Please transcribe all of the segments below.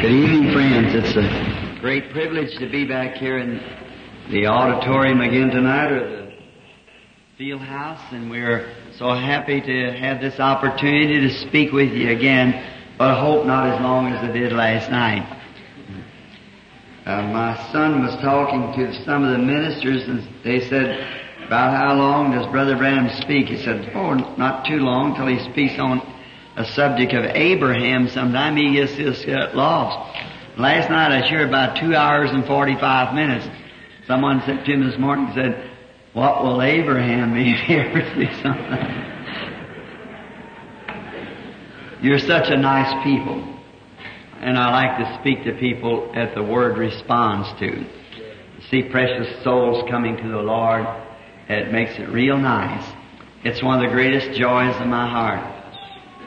Good evening, friends. It's a great privilege to be back here in the auditorium again tonight, or the field house, and we're so happy to have this opportunity to speak with you again, but I hope not as long as I did last night. Uh, my son was talking to some of the ministers, and they said, about how long does Brother Branham speak? He said, oh, not too long till he speaks on a subject of Abraham. Sometime he gets this lost. Last night I shared about two hours and 45 minutes. Someone said to him this morning, said, what will Abraham be if he ever sees something? You're such a nice people. And I like to speak to people that the Word responds to. See precious souls coming to the Lord, it makes it real nice. It's one of the greatest joys of my heart.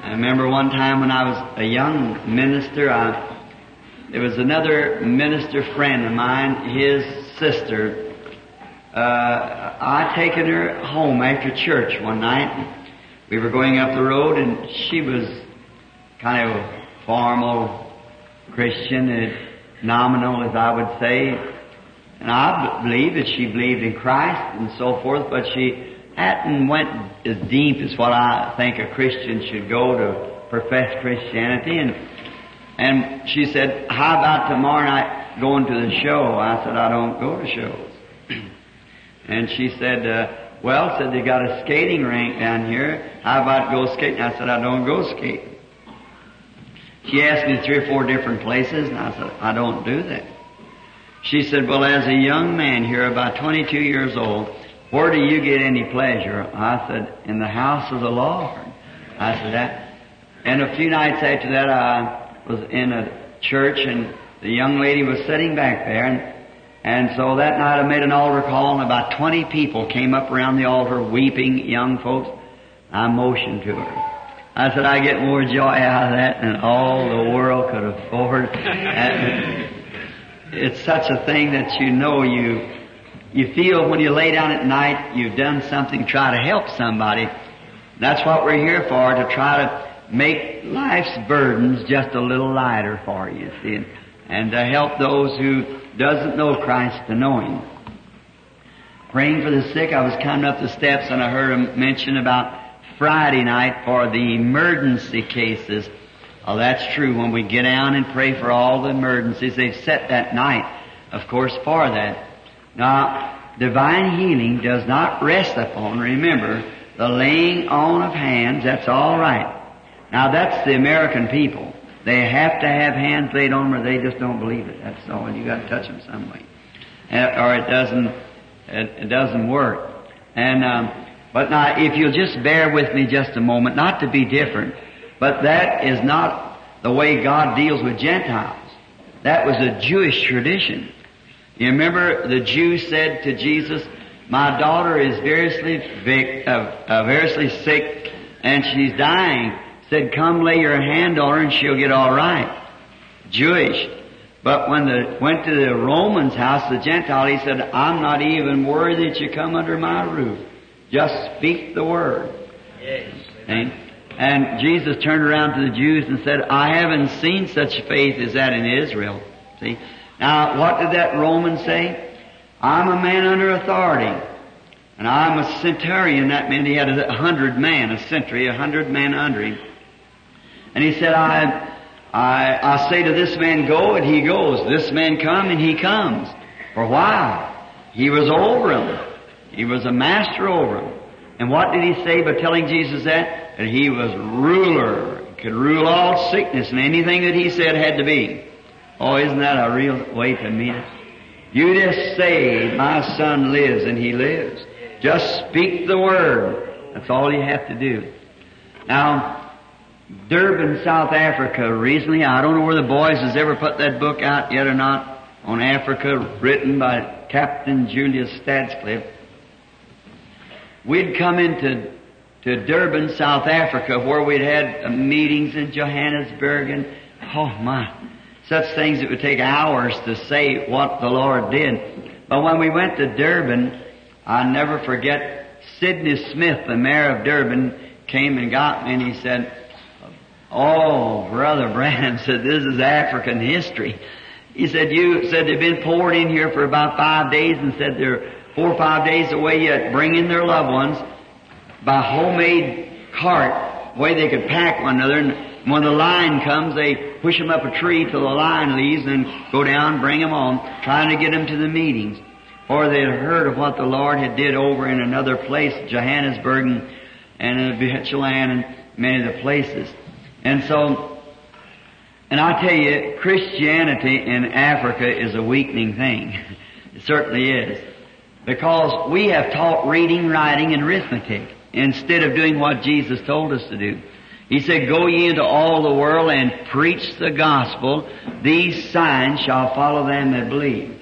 I remember one time when I was a young minister, I, there was another minister friend of mine, his sister. Uh, I taken her home after church one night. We were going up the road, and she was kind of a formal Christian, and nominal, as I would say. And I believe that she believed in Christ and so forth, but she hadn't went as deep as what I think a Christian should go to profess Christianity. And, and she said, how about tomorrow night going to the show? I said, I don't go to shows. and she said, uh, well, said they got a skating rink down here. How about go skating? I said, I don't go skating. She asked me three or four different places, and I said, I don't do that. She said, well, as a young man here, about 22 years old, where do you get any pleasure? I said, in the house of the Lord. I said that. And a few nights after that, I was in a church and the young lady was sitting back there and, and so that night I made an altar call and about 20 people came up around the altar weeping, young folks. I motioned to her. I said, I get more joy out of that than all the world could afford. it's such a thing that you know you you feel when you lay down at night you've done something, try to help somebody. That's what we're here for, to try to make life's burdens just a little lighter for you, see, and to help those who doesn't know Christ to know Him. Praying for the sick, I was coming up the steps and I heard him mention about Friday night for the emergency cases. Oh, that's true. When we get down and pray for all the emergencies, they've set that night, of course, for that. Now, divine healing does not rest upon, remember, the laying on of hands, that's all right. Now that's the American people. They have to have hands laid on them or they just don't believe it. That's all. You gotta touch them some way. Or it doesn't, it doesn't work. And, um, but now if you'll just bear with me just a moment, not to be different, but that is not the way God deals with Gentiles. That was a Jewish tradition. You remember the Jew said to Jesus, my daughter is variously, vic, uh, uh, variously sick and she's dying. Said, come lay your hand on her and she'll get all right. Jewish. But when the, went to the Roman's house, the Gentile, he said, I'm not even worthy that you come under my roof. Just speak the word. Yes. And, and Jesus turned around to the Jews and said, I haven't seen such faith as that in Israel. See? Now, what did that Roman say? I'm a man under authority. And I'm a centurion. That meant he had a hundred men, a century, a hundred men under him. And he said, I, I, I say to this man, go, and he goes. This man come, and he comes. For why? He was over him. He was a master over him. And what did he say by telling Jesus that? That he was ruler. Could rule all sickness, and anything that he said had to be. Oh, isn't that a real way to mean it? You just say, my son lives and he lives. Just speak the word. That's all you have to do. Now, Durban, South Africa, recently, I don't know where the boys has ever put that book out yet or not, on Africa, written by Captain Julius Stadsklev. We'd come into to Durban, South Africa, where we'd had meetings in Johannesburg and, oh my, such things it would take hours to say what the Lord did. But when we went to Durban, i never forget Sidney Smith, the mayor of Durban, came and got me and he said, Oh, Brother Branham said, this is African history. He said, you said they've been poured in here for about five days and said they're four or five days away yet bringing their loved ones by homemade cart, way they could pack one another. And when the lion comes, they push them up a tree till the lion leaves and go down, bring them on, trying to get them to the meetings. Or they had heard of what the Lord had did over in another place, Johannesburg and, and Bechuanaland and many of the places. And so, and I tell you, Christianity in Africa is a weakening thing. it certainly is. Because we have taught reading, writing, and arithmetic instead of doing what Jesus told us to do. He said, Go ye into all the world and preach the gospel. These signs shall follow them that believe.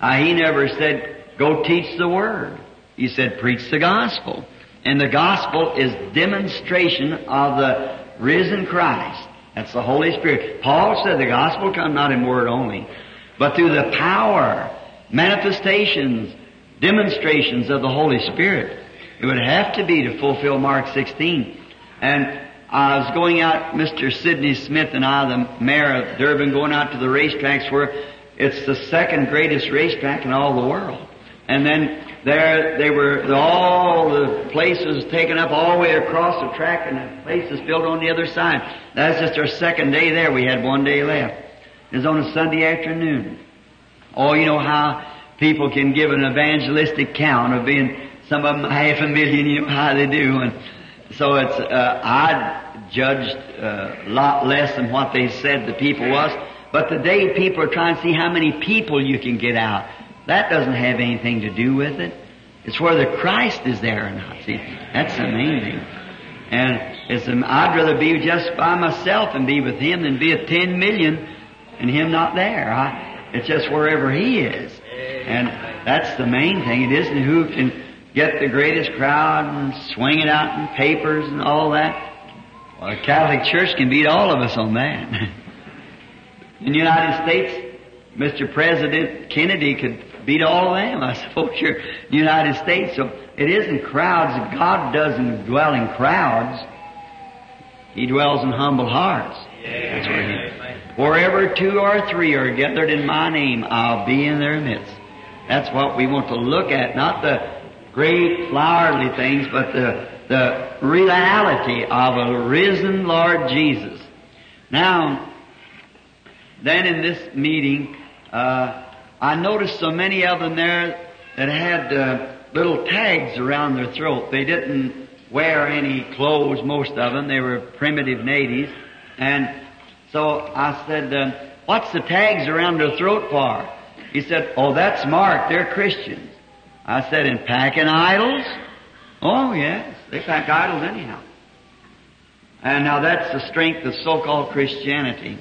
Uh, he never said, Go teach the word. He said, Preach the gospel. And the gospel is demonstration of the risen Christ. That's the Holy Spirit. Paul said the gospel come not in word only, but through the power, manifestations, demonstrations of the Holy Spirit. It would have to be to fulfill Mark 16. And I was going out, Mr. Sidney Smith and I, the mayor of Durban, going out to the racetracks where it's the second greatest racetrack in all the world. And then there, they were, all the places taken up all the way across the track and the places filled on the other side. That's just our second day there. We had one day left. It was on a Sunday afternoon. Oh, you know how people can give an evangelistic count of being some of them half a million, you know how they do. And so it's, uh, I judged uh, a lot less than what they said the people was. But today people are trying to see how many people you can get out. That doesn't have anything to do with it. It's whether Christ is there or not. See, that's the main thing. And it's, I'd rather be just by myself and be with Him than be at 10 million and Him not there. I, it's just wherever He is. And that's the main thing. It isn't who can get the greatest crowd and swing it out in papers and all that. Well, the Catholic Church can beat all of us on that. in the United States, Mr. President Kennedy could beat all of them, I suppose, you're the United States. So it isn't crowds. God doesn't dwell in crowds. He dwells in humble hearts. That's where he, wherever two or three are gathered in my name, I'll be in their midst. That's what we want to look at, not the great flowery things, but the, the reality of a risen Lord Jesus. Now, then in this meeting, uh, I noticed so many of them there that had uh, little tags around their throat. They didn't wear any clothes, most of them. They were primitive natives. And so I said, uh, what's the tags around their throat for? He said, oh, that's Mark. They're Christians. I said, in packing idols? Oh, yes. They pack idols anyhow. And now that's the strength of so-called Christianity.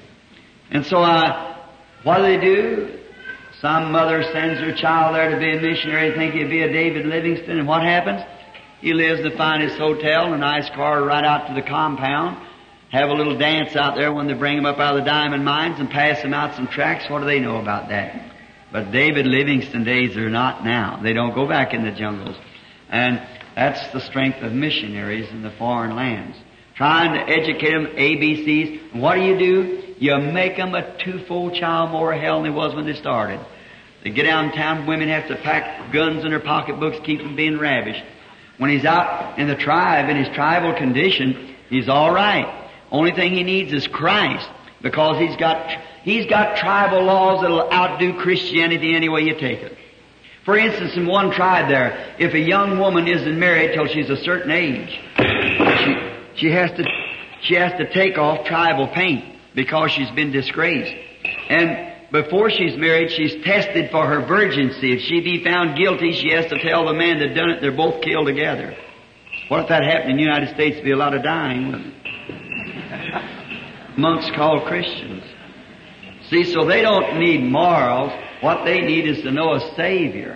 And so I, what do they do? Some mother sends her child there to be a missionary, think he'd be a David Livingstone, and what happens? He lives in the finest hotel, a nice car right out to the compound, have a little dance out there when they bring him up out of the diamond mines and pass him out some tracks. What do they know about that? But David Livingstone days are not now. They don't go back in the jungles. And that's the strength of missionaries in the foreign lands. Trying to educate them ABCs. And what do you do? You make them a twofold child more hell than they was when they started. They get downtown, women have to pack guns in their pocketbooks, keep from being ravished. When he's out in the tribe, in his tribal condition, he's alright. Only thing he needs is Christ, because he's got, he's got tribal laws that'll outdo Christianity any way you take it. For instance, in one tribe there, if a young woman isn't married till she's a certain age, she, she has to, she has to take off tribal paint because she's been disgraced. And before she's married, she's tested for her virginity. If she be found guilty, she has to tell the man that done it, they're both killed together. What if that happened in the United States? There'd be a lot of dying, Monks called Christians. See, so they don't need morals. What they need is to know a Savior.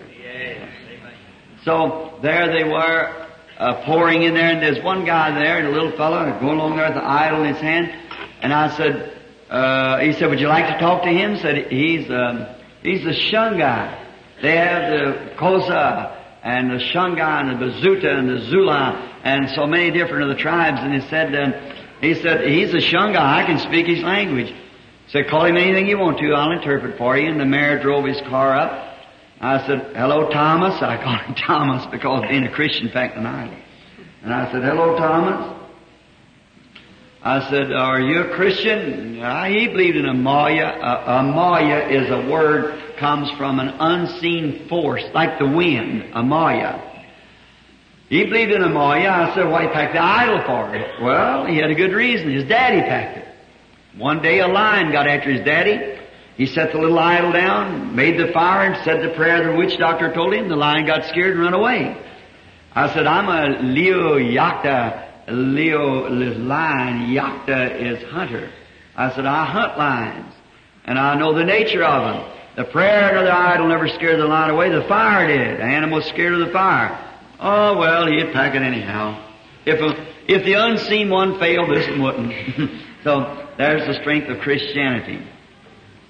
So there they were, uh, pouring in there, and there's one guy there, and a little fellow going along there with the idol in his hand. And I said, uh, he said, would you like to talk to him? Said, he's, um, he's the Shungai. They have the Xhosa and the Shungai and the Bazuta and the Zula and so many different of the tribes. And he said, uh, He said, he's a Shunga. I can speak his language. Said, call him anything you want to. I'll interpret for you. And the mayor drove his car up. I said, hello, Thomas. I called him Thomas because being a Christian back in Ireland. And I said, hello, Thomas. I said, are you a Christian? Uh, he believed in a Maya. A, a Maya is a word comes from an unseen force, like the wind, a Maya. He believed in a Maya. I said, why he packed the idol for it? Well, he had a good reason. His daddy packed it. One day a lion got after his daddy. He set the little idol down, made the fire, and said the prayer the witch doctor told him. The lion got scared and ran away. I said, I'm a Leo Yakta. Leo is lion, Yakta is hunter. I said, I hunt lions. And I know the nature of them. The prayer of the idol never scared the lion away. The fire did. The animal scared of the fire. Oh, well, he'd pack it anyhow. If, a, if the unseen one failed, this one wouldn't. so there's the strength of Christianity.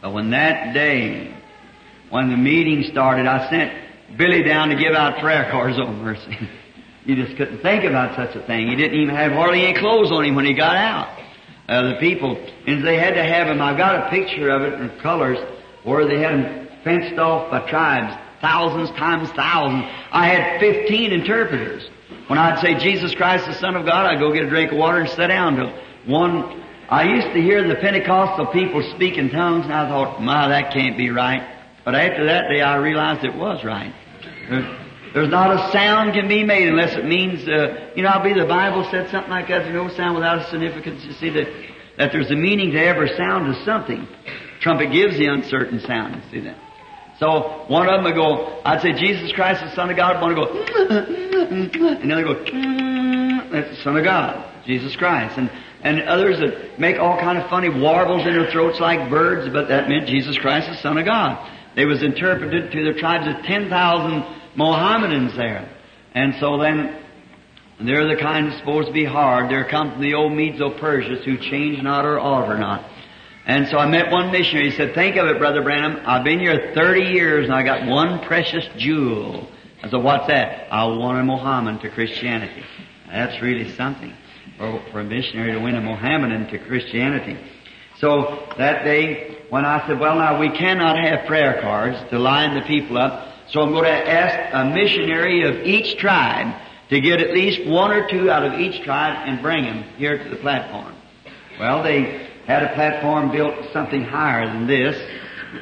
But when that day, when the meeting started, I sent Billy down to give out prayer cards on mercy. you just couldn't think about such a thing. He didn't even have hardly any clothes on him when he got out. Uh, the people, and they had to have him. I've got a picture of it in colors where they had him fenced off by tribes, thousands times thousands. I had 15 interpreters. When I'd say Jesus Christ, the Son of God, I'd go get a drink of water and sit down to one I used to hear the Pentecostal people speak in tongues, and I thought, my, that can't be right. But after that day, I realized it was right. There's not a sound can be made unless it means, uh, you know, I believe the Bible said something like that. There's no sound without a significance. You see that, that there's a meaning to every sound of something. Trumpet gives the uncertain sound. You see that? So one of them would go, I'd say, Jesus Christ, the Son of God. One would go, and then they go, that's the Son of God, Jesus Christ. And and others that make all kind of funny warbles in their throats like birds, but that meant Jesus Christ, the Son of God. They was interpreted to the tribes of 10,000 Mohammedans there. And so then, they're the kind that's supposed to be hard. They're come from the old Medes of Persia who change not or alter not. And so I met one missionary. He said, think of it, Brother Branham. I've been here 30 years and I got one precious jewel. I said, what's that? I won a Mohammedan to Christianity. That's really something for, for a missionary to win a Mohammedan to Christianity. So that day, when I said, well now we cannot have prayer cards to line the people up, so I'm going to ask a missionary of each tribe to get at least one or two out of each tribe and bring them here to the platform. Well, they had a platform built something higher than this,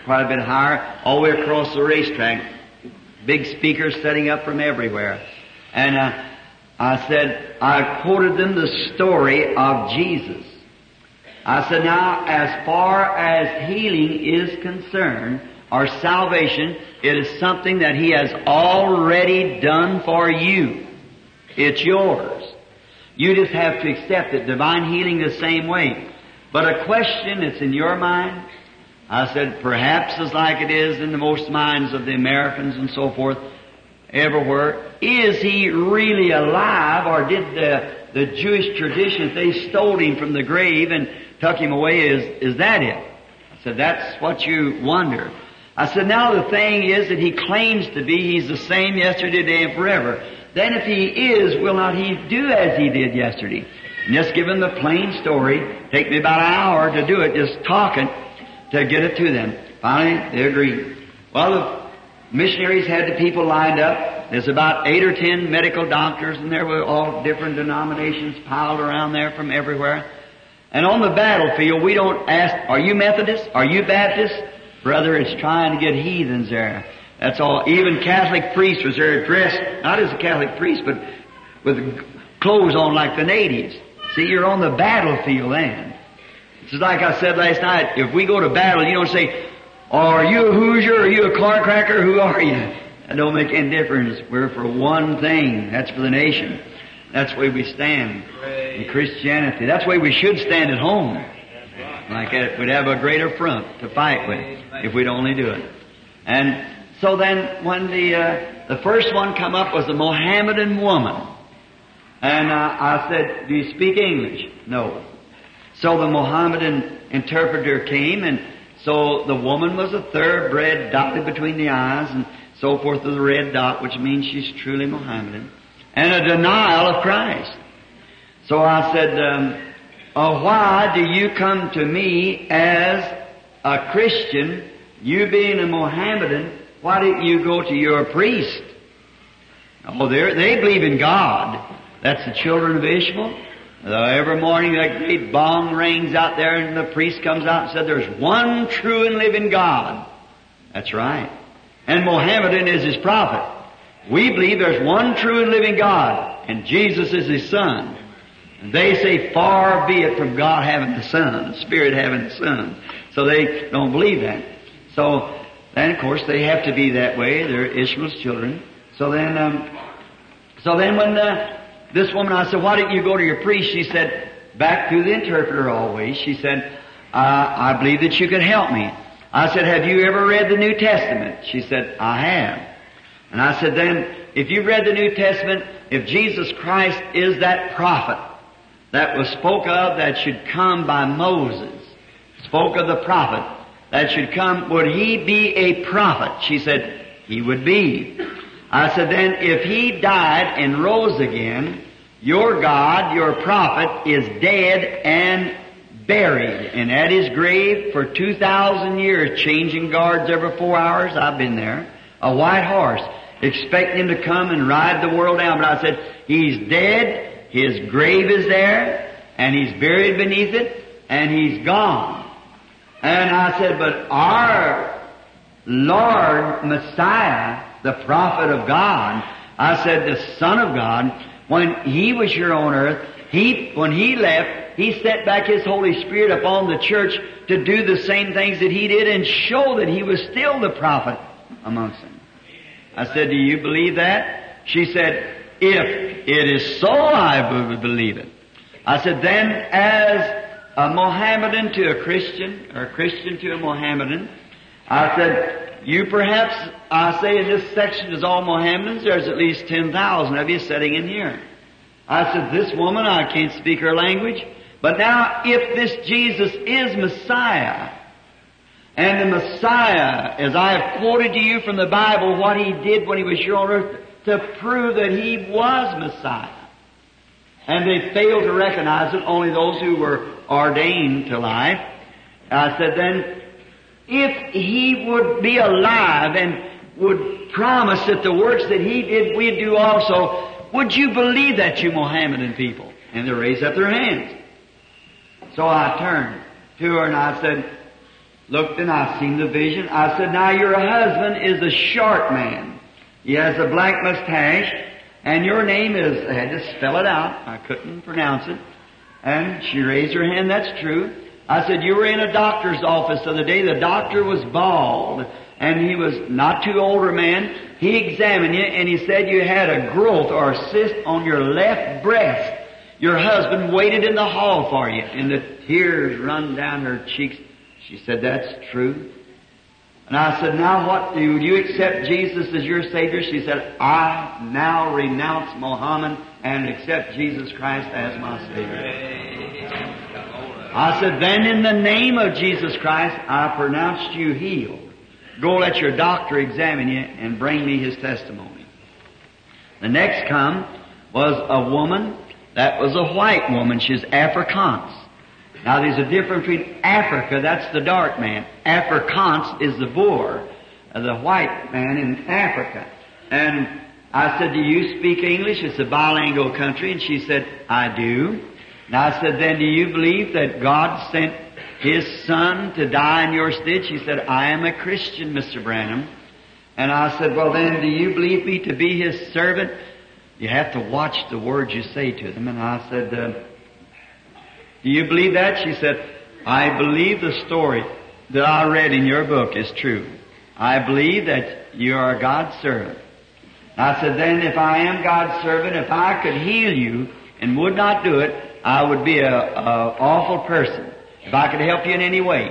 quite a bit higher, all the way across the racetrack. Big speakers setting up from everywhere. And uh, I said, I quoted them the story of Jesus. I said, now, as far as healing is concerned, or salvation, it is something that He has already done for you. It's yours. You just have to accept it. Divine healing the same way. But a question that's in your mind, I said, perhaps as like it is in the most minds of the Americans and so forth, everywhere. Is he really alive or did the, the Jewish tradition, they stole him from the grave and took him away, is, is that it? I said, that's what you wonder. I said, now the thing is that he claims to be, he's the same yesterday, today, and forever. Then if he is, will not he do as he did yesterday? And just give them the plain story. Take me about an hour to do it, just talking to get it to them. Finally, they agreed. Well, the missionaries had the people lined up. There's about eight or ten medical doctors, and there were all different denominations piled around there from everywhere. And on the battlefield, we don't ask, are you Methodist? Are you Baptist? Brother, it's trying to get heathens there. That's all. Even Catholic priests was there dressed, not as a Catholic priest, but with clothes on like the natives. See, you're on the battlefield then. It's like I said last night, if we go to battle, you don't say, are you a Hoosier? Are you a car cracker? Who are you? That don't make any difference. We're for one thing. That's for the nation. That's way we stand in Christianity. That's way we should stand at home. Like we'd have a greater front to fight with if we'd only do it. And so then, when the uh, the first one come up was a Mohammedan woman, and uh, I said, "Do you speak English?" No. So the Mohammedan interpreter came and so the woman was a thoroughbred dotted between the eyes and so forth with a red dot, which means she's truly Mohammedan. And a denial of Christ. So I said, um, uh, why do you come to me as a Christian, you being a Mohammedan, why didn't you go to your priest? Oh, they believe in God. That's the children of Ishmael. Every morning that great bong rings out there and the priest comes out and said, there's one true and living God. That's right. And Mohammedan is his prophet. We believe there's one true and living God, and Jesus is his son. And they say, far be it from God having the Son, the Spirit having the Son. So they don't believe that. So then, of course, they have to be that way. They're Ishmael's children. So then, um, so then when uh, this woman, I said, why didn't you go to your priest? She said, back to the interpreter always. She said, uh, I believe that you could help me. I said, have you ever read the New Testament? She said, I have. And I said, then, if you read the New Testament, if Jesus Christ is that prophet that was spoke of that should come by Moses, spoke of the prophet that should come, would he be a prophet? She said, he would be. I said, then if he died and rose again, your God, your prophet, is dead and buried and at his grave for 2,000 years, changing guards every four hours. I've been there. A white horse expecting him to come and ride the world down. But I said, he's dead, his grave is there, and he's buried beneath it, and he's gone. And I said, but our Lord Messiah, the prophet of God, I said, the Son of God, when he was here on earth, he, when he left, he set back his Holy Spirit upon the church to do the same things that he did and show that he was still the prophet amongst them. I said, do you believe that? She said, if it is so, I believe it. I said, then as a Mohammedan to a Christian, or a Christian to a Mohammedan, I said, you perhaps, I say in this section is all Mohammedans, there's at least 10,000 of you sitting in here. I said, this woman, I can't speak her language, but now if this Jesus is Messiah, and the Messiah, as I have quoted to you from the Bible what he did when he was here on earth to prove that he was Messiah. And they failed to recognize it, only those who were ordained to life. I said then, if he would be alive and would promise that the works that he did, we'd do also, would you believe that, you Mohammedan people? And they raised up their hands. So I turned to her and I said, looked and I seen the vision. I said, now your husband is a short man. He has a black mustache and your name is, I had to spell it out. I couldn't pronounce it. And she raised her hand, that's true. I said, you were in a doctor's office the other day. The doctor was bald and he was not too older man. He examined you and he said you had a growth or a cyst on your left breast. Your husband waited in the hall for you and the tears run down her cheeks. She said, that's true. And I said, now what, do you accept Jesus as your Savior? She said, I now renounce Mohammed and accept Jesus Christ as my Savior. I said, then in the name of Jesus Christ, I pronounced you healed. Go let your doctor examine you and bring me his testimony. The next come was a woman that was a white woman. She's Afrikaans. Now there's a difference between Africa, that's the dark man. Afrikaans is the Boer, uh, the white man in Africa. And I said, do you speak English? It's a bilingual country. And she said, I do. I said, then do you believe that God sent His Son to die in your stead? She said, I am a Christian, Mr. Branham. And I said, well then, do you believe me to be His servant? You have to watch the words you say to them. And I said, uh, do you believe that? She said, I believe the story that I read in your book is true. I believe that you are God's servant. I said, then if I am God's servant, if I could heal you and would not do it, I would be a, a awful person. If I could help you in any way.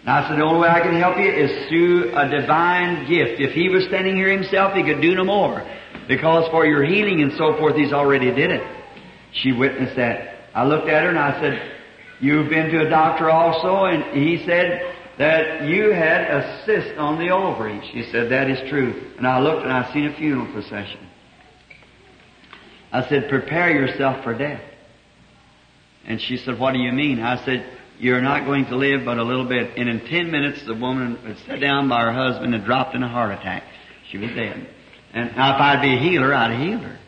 And I said, the only way I can help you is through a divine gift. If he was standing here himself, he could do no more. Because for your healing and so forth, he's already did it. She witnessed that. I looked at her and I said, You've been to a doctor also? And he said that you had a cyst on the ovary. She said, That is true. And I looked and I seen a funeral procession. I said, Prepare yourself for death. And she said, what do you mean? I said, you're not going to live but a little bit. And in ten minutes, the woman had sat down by her husband and dropped in a heart attack. She was dead. And now if I'd be a healer, I'd heal her.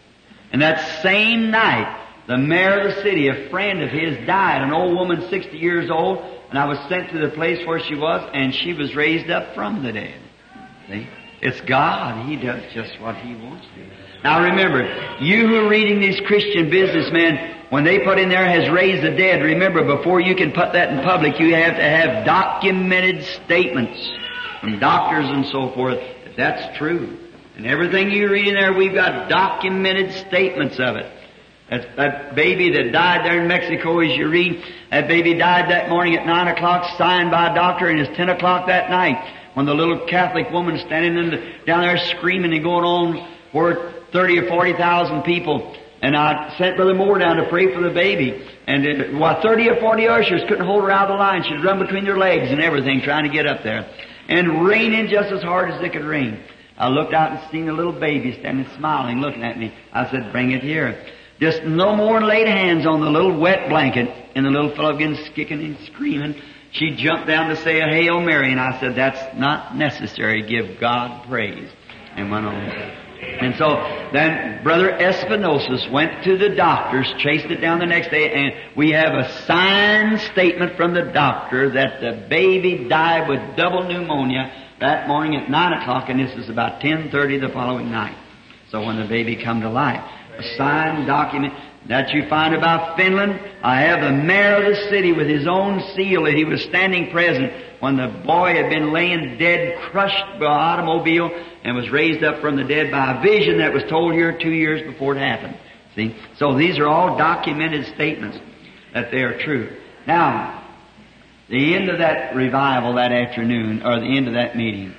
And that same night, the mayor of the city, a friend of his, died. An old woman, 60 years old, and I was sent to the place where she was, and she was raised up from the dead. See? It's God. He does just what He wants to. Now remember, you who are reading these Christian businessmen, when they put in there has raised the dead, remember before you can put that in public, you have to have documented statements from doctors and so forth that that's true. And everything you read in there, we've got documented statements of it. That, that baby that died there in Mexico, as you read, that baby died that morning at 9 o'clock, signed by a doctor, and it's 10 o'clock that night when the little Catholic woman standing in the, down there screaming and going on where 30 or 40,000 people. And I sent Brother Moore down to pray for the baby. And it, well, 30 or 40 ushers couldn't hold her out of the line. She'd run between their legs and everything trying to get up there. And raining just as hard as they could rain. I looked out and seen a little baby standing smiling, looking at me. I said, bring it here. Just no more laid hands on the little wet blanket, and the little fellow begins kicking and screaming. She jumped down to say a Hail oh, Mary, and I said, that's not necessary. Give God praise. And went on. And so then Brother Espinosa went to the doctors, chased it down the next day, and we have a signed statement from the doctor that the baby died with double pneumonia that morning at 9 o'clock, and this is about 10.30 the following night. So when the baby come to life, a signed document that you find about Finland, I have the mayor of the city with his own seal that he was standing present when the boy had been laying dead, crushed by an automobile, and was raised up from the dead by a vision that was told here two years before it happened. See? So these are all documented statements that they are true. Now, the end of that revival that afternoon, or the end of that meeting,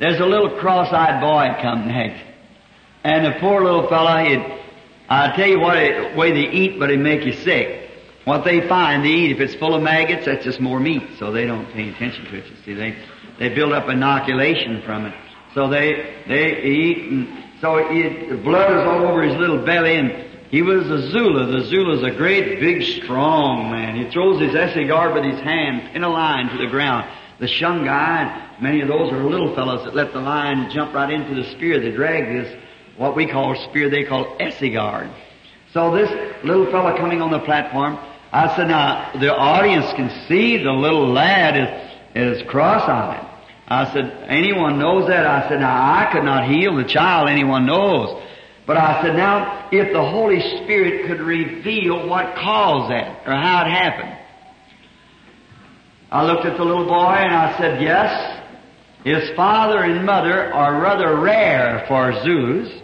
there's a little cross-eyed boy come next. And the poor little fellow, he'd, I tell you what, it, way they eat, but it make you sick. What they find, they eat. If it's full of maggots, that's just more meat, so they don't pay attention to it. You see, they they build up inoculation from it. So they they eat, and so it, blood is all over his little belly, and he was a Zulu. The Zulu's a great, big, strong man. He throws his guard with his hand, in a line to the ground. The Shungai, many of those are little fellows that let the line jump right into the spear. They drag this, what we call spear, they call guard. So this little fellow coming on the platform, I said, now, the audience can see the little lad is, is cross-eyed. I said, anyone knows that? I said, now, I could not heal the child, anyone knows. But I said, now, if the Holy Spirit could reveal what caused that, or how it happened. I looked at the little boy and I said, yes, his father and mother are rather rare for Zulus.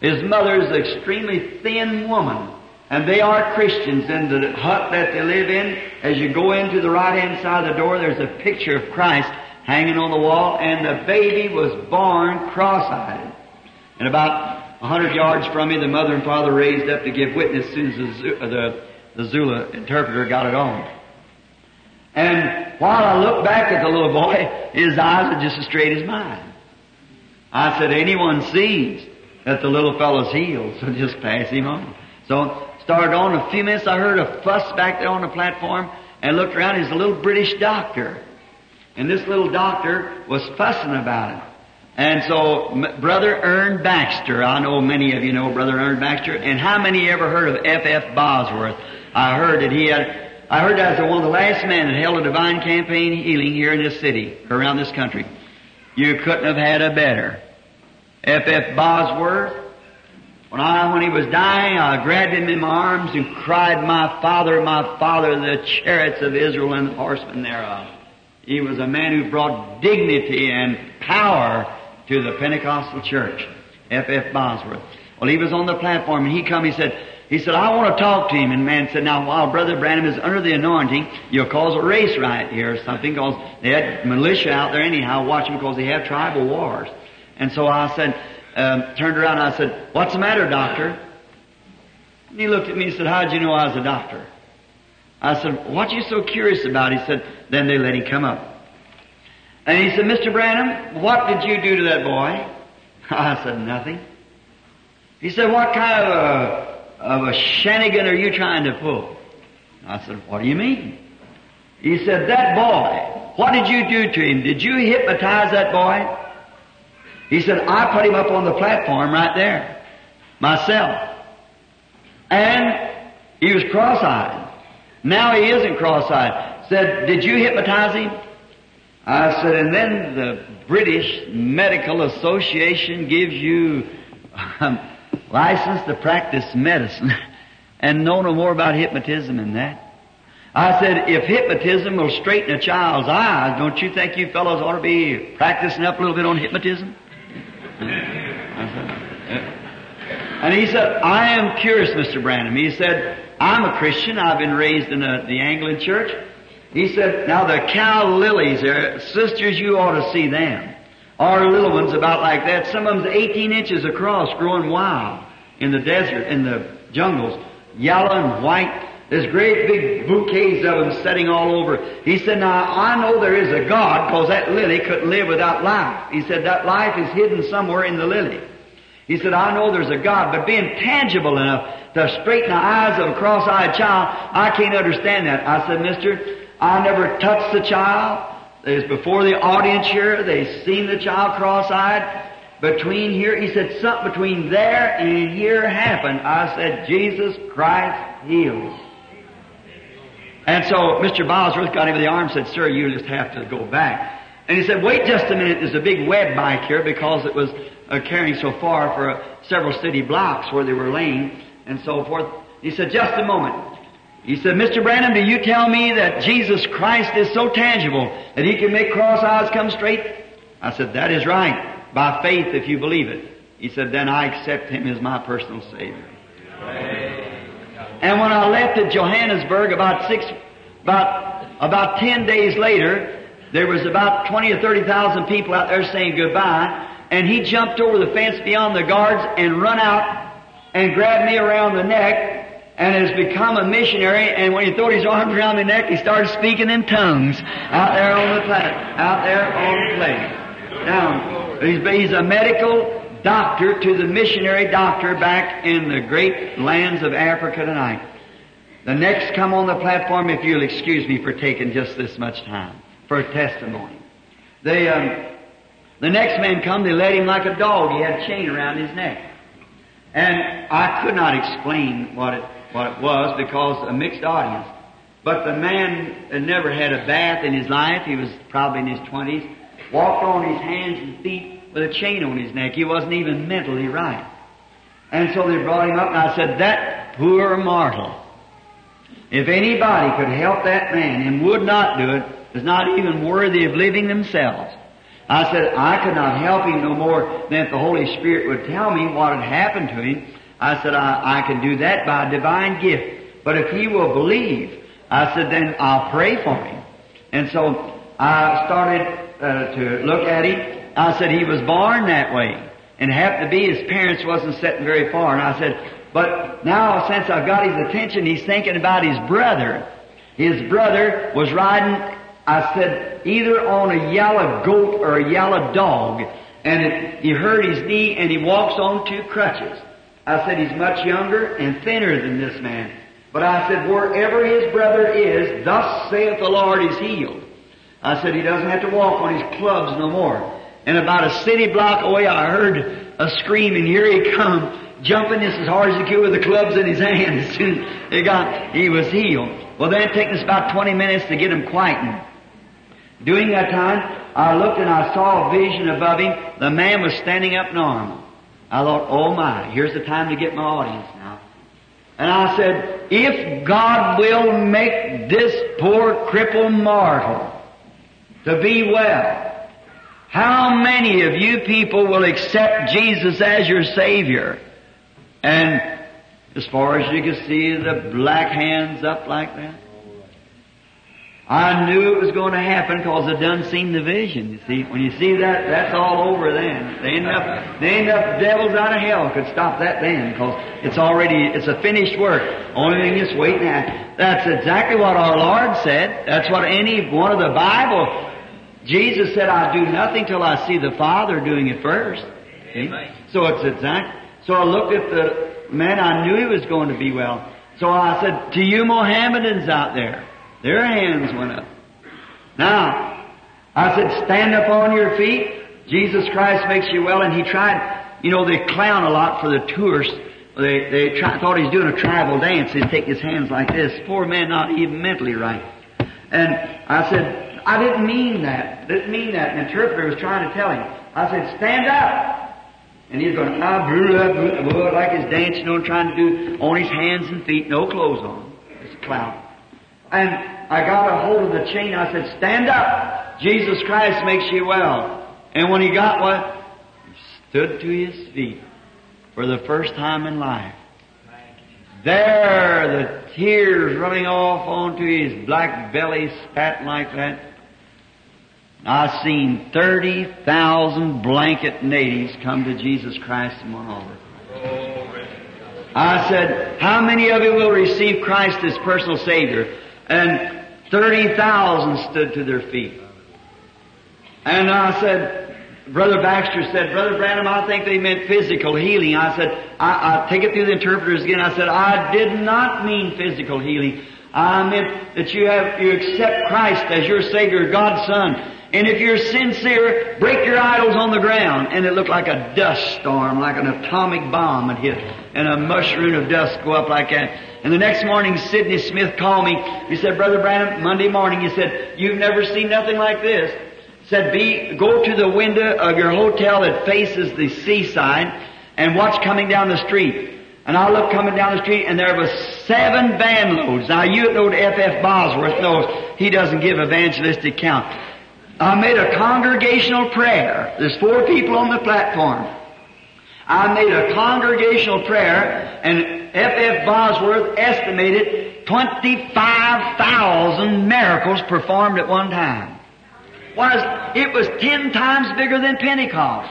His mother is an extremely thin woman. And they are Christians in the hut that they live in. As you go into the right hand side of the door, there's a picture of Christ hanging on the wall, and the baby was born cross-eyed. And about a hundred yards from me, the mother and father raised up to give witness as soon as the, uh, the, the Zulu interpreter got it on. And while I looked back at the little boy, his eyes were just as straight as mine. I said, anyone sees that the little fellow's healed, so just pass him on. So started on a few minutes. I heard a fuss back there on the platform and looked around. He's a little British doctor. And this little doctor was fussing about it. And so, Brother Ern Baxter, I know many of you know Brother Ern Baxter, and how many ever heard of F. F. Bosworth? I heard that he had, I heard that as one of the last men that held a divine campaign healing here in this city, around this country. You couldn't have had a better. F. F. Bosworth, when I, when he was dying, I grabbed him in my arms and cried, My Father, my Father, the chariots of Israel and the horsemen thereof. He was a man who brought dignity and power to the Pentecostal church. F. F. Bosworth. Well, he was on the platform and he come, he said, he said, I want to talk to him. And man said, now while Brother Branham is under the anointing, you'll cause a race riot here or something because they had militia out there anyhow watching because they have tribal wars. And so I said, um, turned around and I said, What's the matter, doctor? And he looked at me and said, How'd you know I was a doctor? I said, What you so curious about? He said, Then they let him come up. And he said, Mr. Branham, what did you do to that boy? I said, Nothing. He said, What kind of a, of a shenanigan are you trying to pull? I said, what do you mean? He said, that boy, what did you do to him? Did you hypnotize that boy? He said, I put him up on the platform right there, myself. And he was cross-eyed. Now he isn't cross-eyed. Said, did you hypnotize him? I said, and then the British Medical Association gives you um, license to practice medicine and know no more about hypnotism than that. I said, if hypnotism will straighten a child's eyes, don't you think you fellows ought to be practicing up a little bit on hypnotism? Uh-huh. Uh, and he said, I am curious, Mr. Branham. He said, I'm a Christian. I've been raised in a, the Anglican church. He said, now the cow lilies there, sisters, you ought to see them. Our little ones about like that. Some of them's 18 inches across, growing wild in the desert, in the jungles. Yellow and white. There's great big bouquets of them setting all over. He said, now I know there is a God because that lily couldn't live without life. He said that life is hidden somewhere in the lily. He said, I know there's a God, but being tangible enough to straighten the eyes of a cross-eyed child, I can't understand that. I said, mister, I never touched the child. Was before the audience here. They seen the child cross-eyed. Between here, he said, something between there and here happened. I said, Jesus Christ heals. And so Mr. Bosworth got him by the arm and said, Sir, you just have to go back. And he said, wait just a minute, there's a big web bike here because it was uh, carrying so far for uh, several city blocks where they were laying and so forth. He said, just a moment. He said, Mr. Branham, do you tell me that Jesus Christ is so tangible that He can make cross eyes come straight? I said, that is right. By faith, if you believe it. He said, then I accept Him as my personal Savior. And when I left at Johannesburg about six, about, about ten days later, there was about 20 or 30,000 people out there saying goodbye, and he jumped over the fence beyond the guards and run out and grabbed me around the neck and has become a missionary. And when he threw his arms around my neck, he started speaking in tongues out there on the planet, out there on the plain. Now, he's, he's a medical doctor to the missionary doctor back in the great lands of Africa tonight. The next come on the platform, if you'll excuse me for taking just this much time for testimony. They, um, the next man come, they led him like a dog. He had a chain around his neck. And I could not explain what it, what it was because a mixed audience. But the man had never had a bath in his life. He was probably in his twenties. Walked on his hands and feet with a chain on his neck. He wasn't even mentally right. And so they brought him up and I said, that poor mortal. If anybody could help that man and would not do it, is not even worthy of living themselves. I said, I could not help him no more than if the Holy Spirit would tell me what had happened to him. I said, I, I can do that by a divine gift. But if he will believe, I said, then I'll pray for him. And so I started uh, to look at him. I said, he was born that way. And it happened to be his parents wasn't sitting very far. And I said, but now since I've got his attention, he's thinking about his brother. His brother was riding I said, either on a yellow goat or a yellow dog, and it, he hurt his knee and he walks on two crutches. I said, he's much younger and thinner than this man. But I said, wherever his brother is, thus saith the Lord, is healed. I said, he doesn't have to walk on his clubs no more. And about a city block away, I heard a scream, and here he come, jumping just as hard as he could with the clubs in his hands. he got, he was healed. Well, then it took us about 20 minutes to get him quietened. During that time, I looked and I saw a vision above him. The man was standing up normal. I thought, oh my, here's the time to get my audience now. And I said, if God will make this poor crippled mortal to be well, how many of you people will accept Jesus as your Savior? And as far as you can see, the black hands up like that. I knew it was going to happen because I done seen the vision. You see, when you see that, that's all over then. They ain't enough, they ain't enough devils out of hell could stop that then because it's already, it's a finished work. Only thing is waiting at. That's exactly what our Lord said. That's what any one of the Bible, Jesus said, I do nothing till I see the Father doing it first. So it's exact. So I looked at the man, I knew he was going to be well. So I said, to you Mohammedans out there, their hands went up. Now, I said, stand up on your feet. Jesus Christ makes you well. And he tried, you know, they clown a lot for the tourists. They, they try, thought he was doing a tribal dance. He'd take his hands like this. Poor man, not even mentally right. And I said, I didn't mean that. Didn't mean that. The interpreter was trying to tell him. I said, stand up. And he's going, ah, blah, blah, like he's dancing, know, trying to do on his hands and feet, no clothes on. It's a clown. And I got a hold of the chain. I said, stand up. Jesus Christ makes you well. And when he got what? He stood to his feet for the first time in life. There, the tears running off onto his black belly, spat like that. I seen 30,000 blanket natives come to Jesus Christ in altar. I said, how many of you will receive Christ as personal Savior? And 30,000 stood to their feet. And I said, Brother Baxter said, Brother Branham, I think they meant physical healing. I said, I, I take it through the interpreters again. I said, I did not mean physical healing. I meant that you have, you accept Christ as your Savior, God's Son. And if you're sincere, break your idols on the ground. And it looked like a dust storm, like an atomic bomb had hit. And a mushroom of dust go up like that. And the next morning, Sidney Smith called me. He said, Brother Branham, Monday morning, he said, you've never seen nothing like this. He Said, be, go to the window of your hotel that faces the seaside and watch coming down the street. And I looked coming down the street and there was seven van loads. Now you know F. F. Bosworth knows he doesn't give evangelistic count. I made a congregational prayer. There's four people on the platform. I made a congregational prayer and F. F. Bosworth estimated 25,000 miracles performed at one time. Was, it was ten times bigger than Pentecost.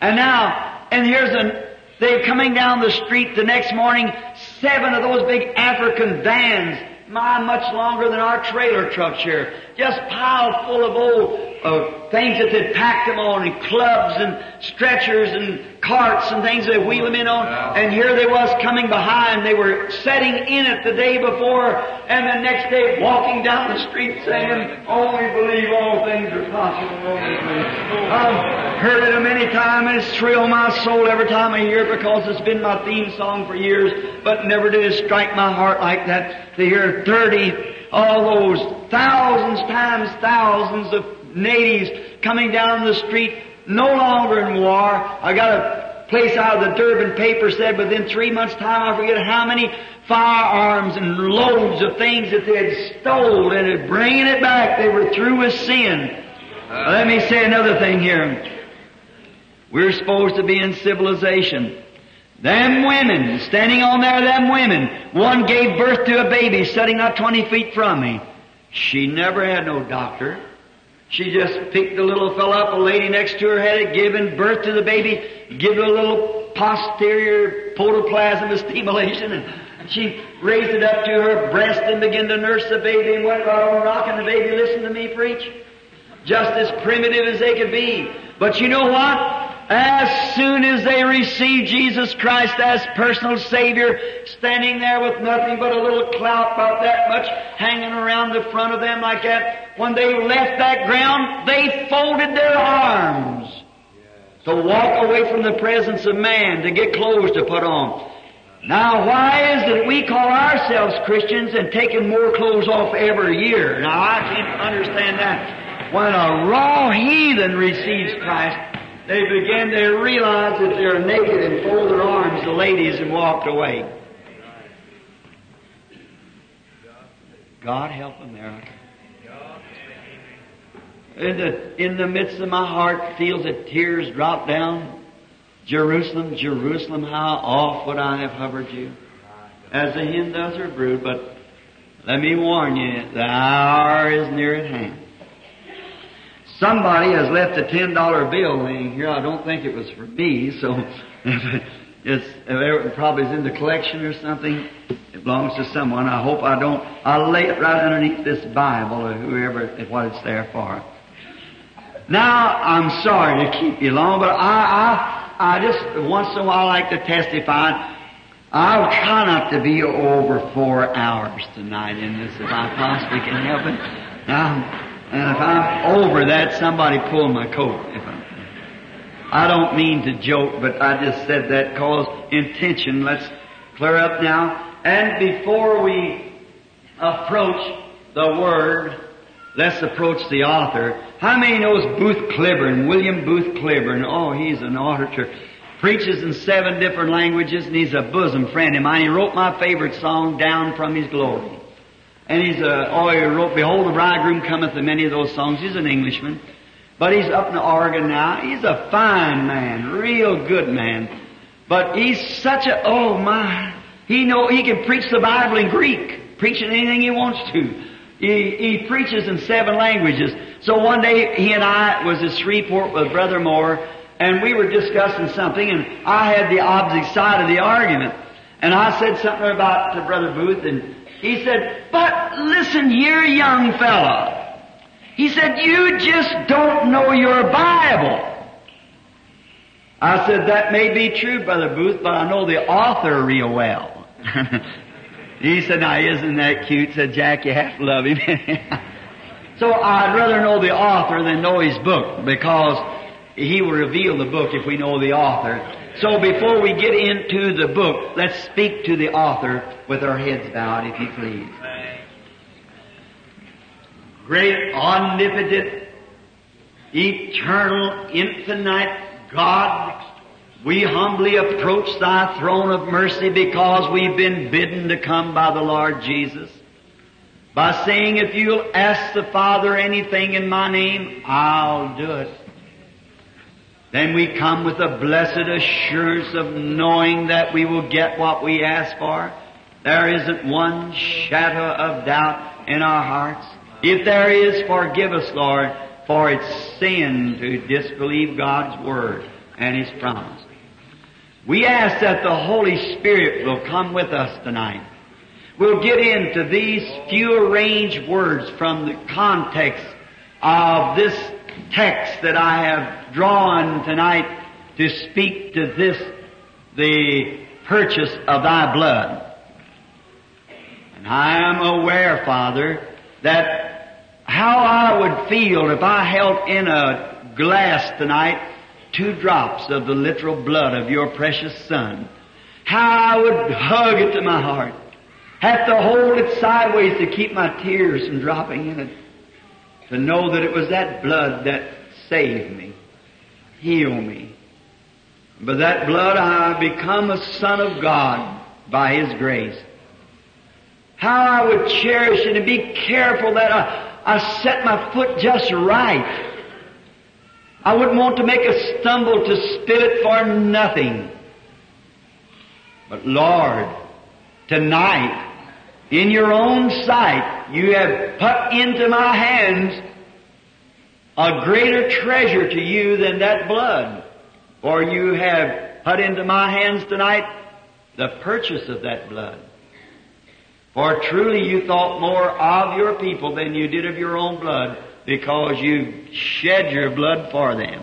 And now, and here's an, they're coming down the street the next morning, seven of those big African vans my, much longer than our trailer trucks here. Just piled full of old uh, things that they'd packed them on, and clubs and stretchers and carts and things they wheel them in on. And here they was coming behind. They were setting in it the day before, and the next day walking down the street saying, "Only believe all things are possible." I've heard it a many times, and it's thrilled my soul every time I hear it because it's been my theme song for years. But never did it strike my heart like that to hear thirty all those thousands times thousands of natives coming down the street, no longer in war. I got a place out of the Durban paper said within three months' time, I forget how many firearms and loads of things that they had stole and had bringing it back. They were through with sin. Let me say another thing here. We're supposed to be in civilization. Them women, standing on there, them women, one gave birth to a baby sitting not 20 feet from me. She never had no doctor. She just picked the little fellow up, a lady next to her had it, given birth to the baby, give it a little posterior protoplasm stimulation, and she raised it up to her breast and began to nurse the baby and went right on rocking the baby. Listen to me preach. Just as primitive as they could be. But you know what? As soon as they received Jesus Christ as personal Savior, standing there with nothing but a little clout about that much hanging around the front of them like that, when they left that ground, they folded their arms to walk away from the presence of man, to get clothes to put on. Now, why is it we call ourselves Christians and taking more clothes off every year? Now, I can't understand that. When a raw heathen receives Christ, they began to realize that they're naked and fold their arms, the ladies, and walked away. God help America. In the, in the midst of my heart feels that tears drop down. Jerusalem, Jerusalem, how oft would I have hovered you? As the hen does her brood, but let me warn you, the hour is near at hand. Somebody has left a ten dollar bill laying here. I don't think it was for me, so it's it probably is in the collection or something. It belongs to someone. I hope I don't. I'll lay it right underneath this Bible or whoever what it's there for. Now I'm sorry to keep you long, but I I I just once in a while like to testify. I'll try not to be over four hours tonight in this if I possibly can help it. Now, and if I'm over that, somebody pull my coat. If I'm, I don't mean to joke, but I just said that cause intention. Let's clear up now. And before we approach the Word, let's approach the author. How many knows Booth Clibborn, William Booth Clibborn? Oh, he's an orator. Preaches in seven different languages and he's a bosom friend of mine. He wrote my favorite song, Down from His Glory. And he's a, oh, he wrote, Behold the bridegroom cometh in many of those songs. He's an Englishman. But he's up in Oregon now. He's a fine man, real good man. But he's such a, oh my, he know, he can preach the Bible in Greek, preaching anything he wants to. He, he preaches in seven languages. So one day he and I was at Shreveport with Brother Moore, and we were discussing something, and I had the opposite side of the argument. And I said something about to Brother Booth, and he said, but listen here, young fella. He said, you just don't know your Bible. I said, that may be true, Brother Booth, but I know the author real well. he said, now isn't that cute? Said Jack, you have to love him. so I'd rather know the author than know his book because he will reveal the book if we know the author. So before we get into the book, let's speak to the author with our heads bowed, if you please. Great, omnipotent, eternal, infinite God, we humbly approach thy throne of mercy because we've been bidden to come by the Lord Jesus. By saying, if you'll ask the Father anything in my name, I'll do it. Then we come with a blessed assurance of knowing that we will get what we ask for. There isn't one shadow of doubt in our hearts. If there is, forgive us, Lord, for it's sin to disbelieve God's Word and His promise. We ask that the Holy Spirit will come with us tonight. We'll get into these few arranged words from the context of this text that I have drawn tonight to speak to this, the purchase of thy blood. And I am aware, Father, that how I would feel if I held in a glass tonight two drops of the literal blood of your precious Son. How I would hug it to my heart. Have to hold it sideways to keep my tears from dropping in it to know that it was that blood that saved me, healed me. By that blood I become a son of God by His grace. How I would cherish it and be careful that I, I set my foot just right. I wouldn't want to make a stumble to spill it for nothing. But Lord, tonight, in your own sight, you have put into my hands a greater treasure to you than that blood. For you have put into my hands tonight the purchase of that blood. For truly you thought more of your people than you did of your own blood because you shed your blood for them.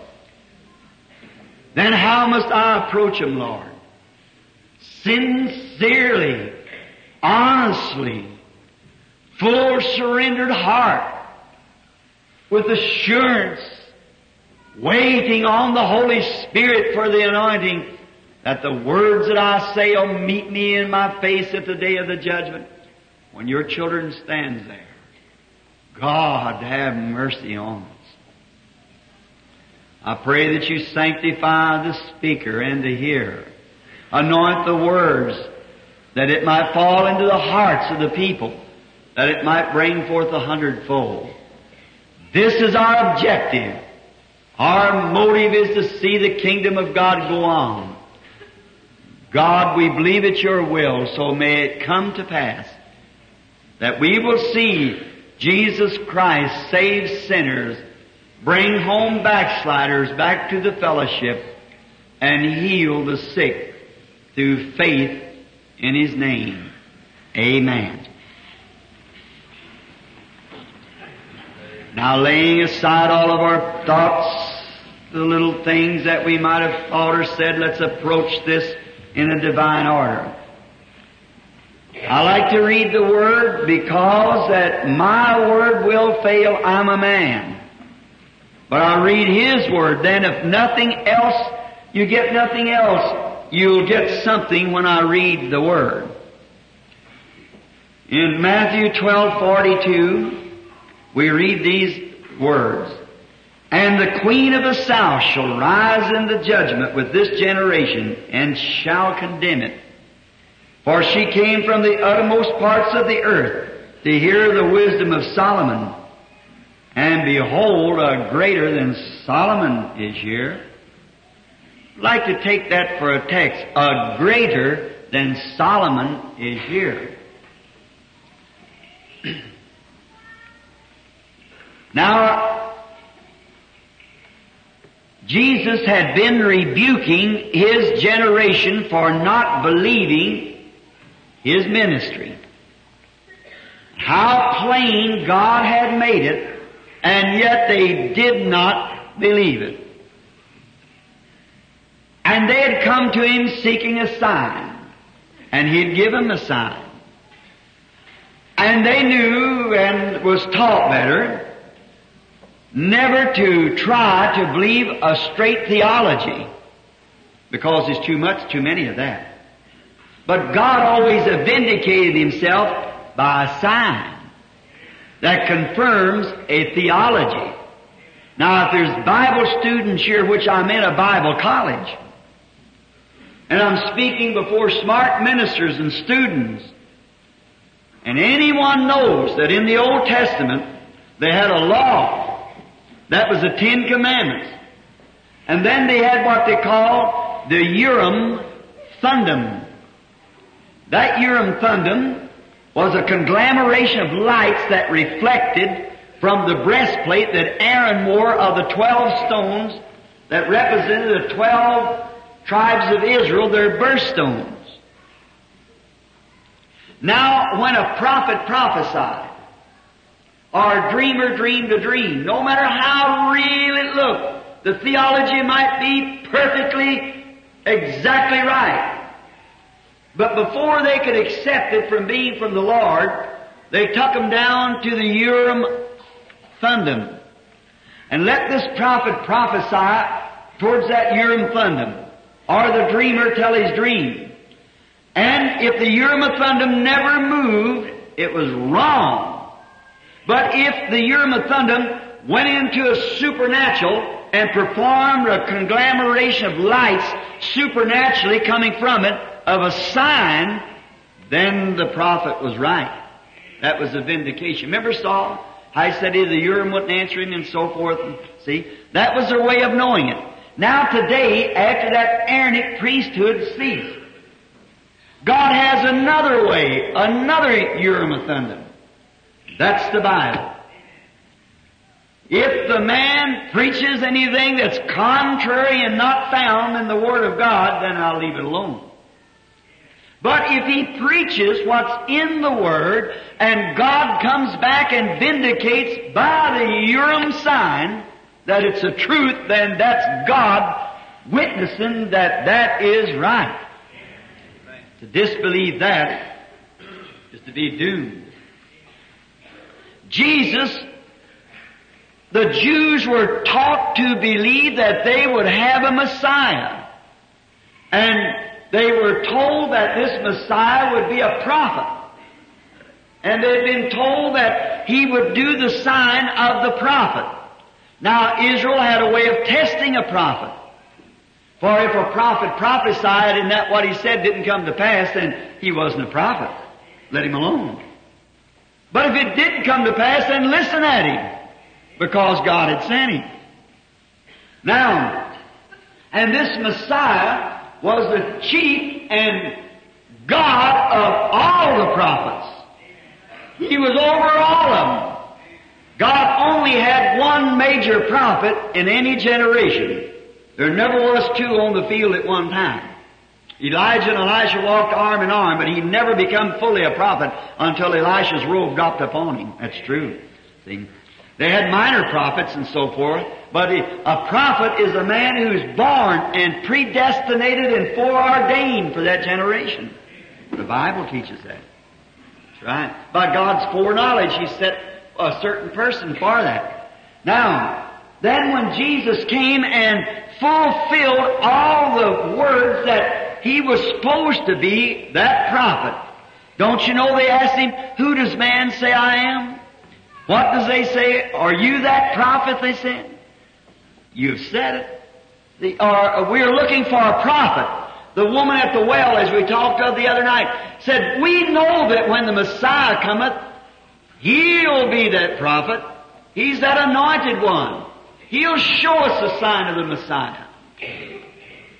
Then how must I approach them, Lord? Sincerely, honestly, full surrendered heart, with assurance, waiting on the Holy Spirit for the anointing, that the words that I say will meet me in my face at the day of the judgment, when your children stands there. God have mercy on us. I pray that you sanctify the speaker and the hearer. Anoint the words that it might fall into the hearts of the people, that it might bring forth a hundredfold. This is our objective. Our motive is to see the kingdom of God go on. God, we believe it's your will, so may it come to pass that we will see Jesus Christ save sinners, bring home backsliders back to the fellowship, and heal the sick through faith in His name. Amen. Now laying aside all of our thoughts, the little things that we might have thought or said, let's approach this in a divine order. I like to read the Word because that my Word will fail, I'm a man. But I read His Word, then if nothing else, you get nothing else, you'll get something when I read the Word. In Matthew 12:42, we read these words. And the queen of the south shall rise in the judgment with this generation and shall condemn it. For she came from the uttermost parts of the earth to hear the wisdom of Solomon. And behold, a greater than Solomon is here. I'd like to take that for a text. A greater than Solomon is here. now, Jesus had been rebuking his generation for not believing his ministry. How plain God had made it, and yet they did not believe it. And they had come to him seeking a sign, and he'd give them a sign. And they knew and was taught better never to try to believe a straight theology because there's too much, too many of that. But God always vindicated Himself by a sign that confirms a theology. Now, if there's Bible students here, which I'm in a Bible college, and I'm speaking before smart ministers and students, and anyone knows that in the Old Testament they had a law. That was the Ten Commandments. And then they had what they called the Urim Thummim. That Urim Thummim was a conglomeration of lights that reflected from the breastplate that Aaron wore of the twelve stones that represented the twelve tribes of Israel, their birthstones. Now, when a prophet prophesied, or dreamer dreamed a dream, no matter how real it looked, the theology might be perfectly, exactly right. But before they could accept it from being from the Lord, they took them down to the Urim Thummim. And let this prophet prophesy towards that Urim Thummim, or the dreamer tell his dream. And if the Urim Thummim never moved, it was wrong. But if the Urim and Thummim went into a supernatural and performed a conglomeration of lights supernaturally coming from it of a sign, then the prophet was right. That was a vindication. Remember Saul? I said the Urim wouldn't answer him and so forth. See? That was their way of knowing it. Now today, after that Aaronic priesthood ceased, God has another way, another Urim and Thummim. That's the Bible. If the man preaches anything that's contrary and not found in the Word of God, then I'll leave it alone. But if he preaches what's in the Word, and God comes back and vindicates by the Urim sign that it's a truth, then that's God witnessing that that is right. To disbelieve that is to be doomed. Jesus, the Jews were taught to believe that they would have a Messiah. And they were told that this Messiah would be a prophet. And they'd been told that he would do the sign of the prophet. Now Israel had a way of testing a prophet. For if a prophet prophesied and that what he said didn't come to pass, then he wasn't a prophet. Let him alone. But if it didn't come to pass, then listen at him. Because God had sent him. Now, and this Messiah was the chief and God of all the prophets. He was over all of them. God only had one major prophet in any generation. There never was two on the field at one time. Elijah and Elisha walked arm in arm, but he never become fully a prophet until Elisha's robe dropped upon him. That's true. See? They had minor prophets and so forth, but a prophet is a man who's born and predestinated and foreordained for that generation. The Bible teaches that. That's Right? By God's foreknowledge, He set a certain person for that. Now, then when Jesus came and fulfilled all the words that He was supposed to be, that prophet, don't you know they asked Him, who does man say I am? What does they say? Are you that prophet, they said? You've said it. The, or, uh, we're looking for a prophet. The woman at the well, as we talked of the other night, said, We know that when the Messiah cometh, He'll be that prophet. He's that anointed one. He'll show us the sign of the Messiah.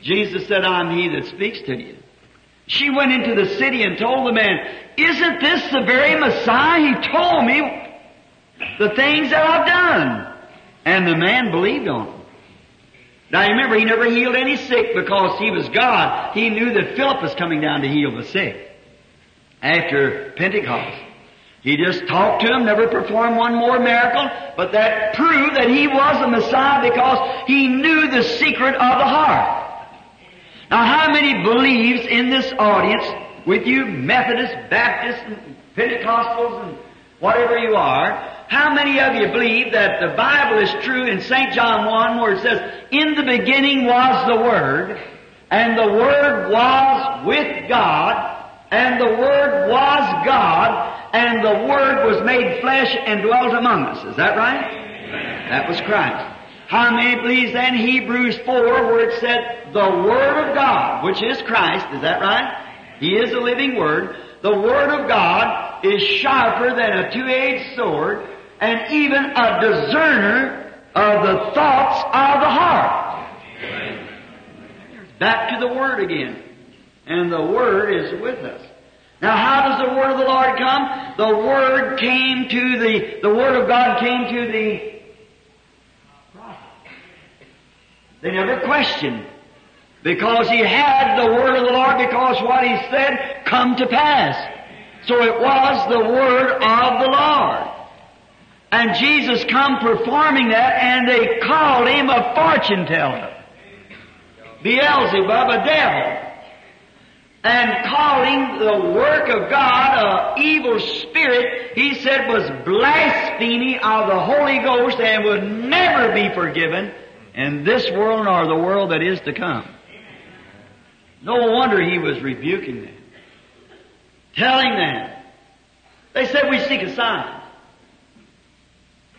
Jesus said, I'm he that speaks to you. She went into the city and told the man, Isn't this the very Messiah? He told me the things that I've done. And the man believed on him. Now remember, he never healed any sick because he was God. He knew that Philip was coming down to heal the sick after Pentecost. He just talked to him, never performed one more miracle, but that proved that he was the Messiah because he knew the secret of the heart. Now how many believes in this audience with you Methodists, Baptists, and Pentecostals, and whatever you are, how many of you believe that the Bible is true in St. John 1 where it says, In the beginning was the Word, and the Word was with God, and the Word was God, and the Word was made flesh and dwelt among us. Is that right? That was Christ. How many believes then Hebrews 4 where it said, the Word of God, which is Christ, is that right? He is the living Word. The Word of God is sharper than a two-edged sword and even a discerner of the thoughts of the heart. Back to the Word again. And the Word is with us. Now how does the Word of the Lord come? The Word came to the, the Word of God came to the They never questioned. Because he had the word of the Lord because what he said come to pass. So it was the word of the Lord. And Jesus come performing that and they called him a fortune teller. Beelzebub, a devil. And calling the work of God a evil spirit, he said was blasphemy of the Holy Ghost and would never be forgiven in this world nor the world that is to come. No wonder he was rebuking them. Telling them. They said, we seek a sign.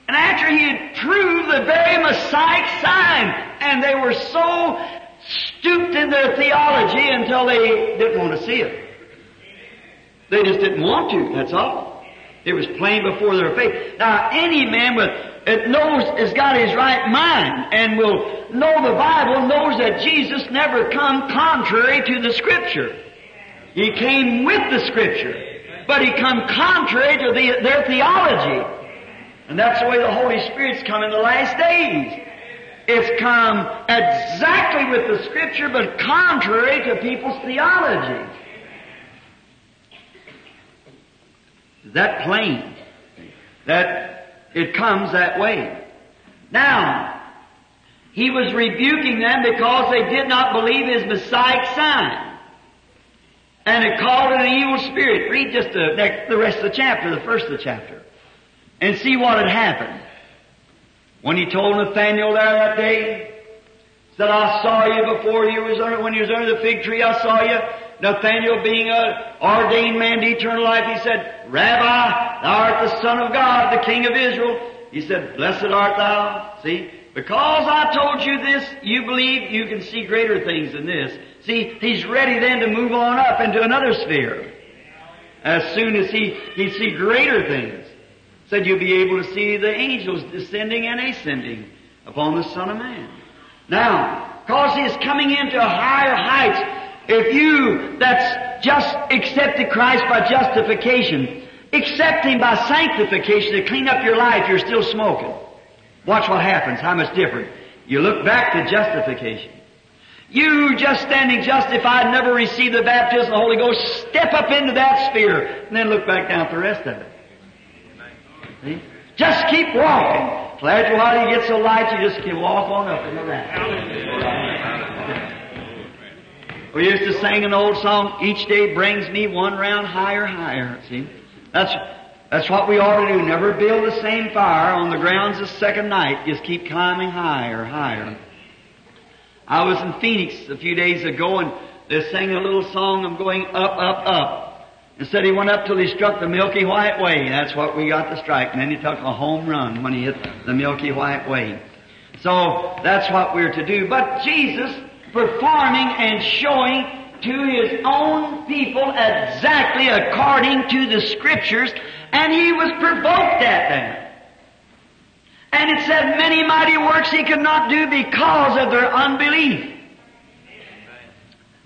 And after he had proved the very Messiah sign, and they were so stooped in their theology until they didn't want to see it. They just didn't want to, that's all. It was plain before their face. Now, any man with it knows has got his right mind and will know the Bible knows that Jesus never come contrary to the Scripture. He came with the Scripture, but he come contrary to the, their theology. And that's the way the Holy Spirit's come in the last days. It's come exactly with the Scripture, but contrary to people's theology. Is that plain? That it comes that way. Now, he was rebuking them because they did not believe his Messiah sign. And it called it an evil spirit. Read just the, the rest of the chapter, the first of the chapter, and see what had happened. When he told Nathaniel there that day, said, I saw you before you was under, when you was under the fig tree, I saw you. Nathaniel being a ordained man to eternal life, he said, Rabbi, thou art the Son of God, the King of Israel. He said, Blessed art thou. See? Because I told you this, you believe you can see greater things than this. See, he's ready then to move on up into another sphere. As soon as he, he see greater things. Said you'll be able to see the angels descending and ascending upon the Son of Man. Now, cause he's coming into higher heights, if you that's just accepted Christ by justification, accept Him by sanctification to clean up your life, you're still smoking. Watch what happens, how much different. You look back to justification. You just standing justified, never received the baptism of the Holy Ghost, step up into that sphere, and then look back down at the rest of it. See? Just keep walking. Glad you while you get so light, you just can walk on up into that. We used to sing an old song, each day brings me one round higher, higher. See? That's, that's what we ought to do. Never build the same fire on the grounds the second night. Just keep climbing higher, higher. I was in Phoenix a few days ago and they sang a little song of going up, up, up. And said he went up till he struck the Milky White Way. That's what we got to strike. And then he took a home run when he hit the Milky White Way. So that's what we're to do. But Jesus performing and showing to his own people exactly according to the scriptures, and he was provoked at that. And it said many mighty works he could not do because of their unbelief.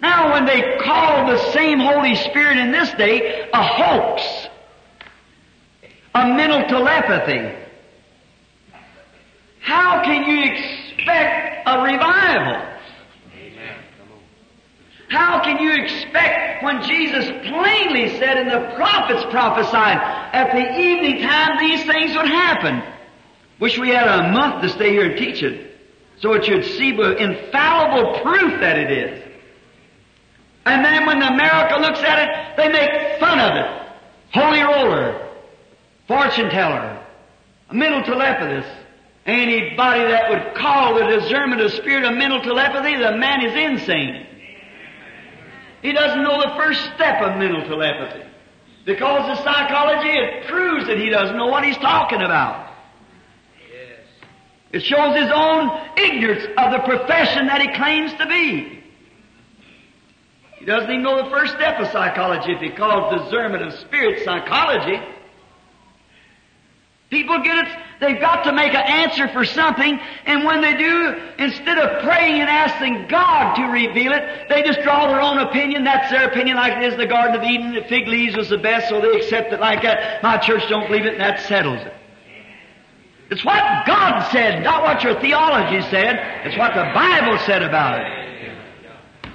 Now when they call the same Holy Spirit in this day a hoax, a mental telepathy, how can you expect a revival? How can you expect when Jesus plainly said and the prophets prophesied at the evening time these things would happen? Wish we had a month to stay here and teach it. So it should see infallible proof that it is. And then when America looks at it, they make fun of it. Holy roller, fortune teller, a mental telepathist. Anybody that would call the discernment of spirit a mental telepathy, the man is insane. He doesn't know the first step of mental telepathy. Because the psychology, it proves that he doesn't know what he's talking about. Yes. It shows his own ignorance of the profession that he claims to be. He doesn't even know the first step of psychology if he calls discernment of spirit psychology. People get it, they've got to make an answer for something, and when they do, instead of praying and asking God to reveal it, they just draw their own opinion. That's their opinion, like it is in the Garden of Eden. The fig leaves was the best, so they accept it like that. My church don't believe it, and that settles it. It's what God said, not what your theology said. It's what the Bible said about it.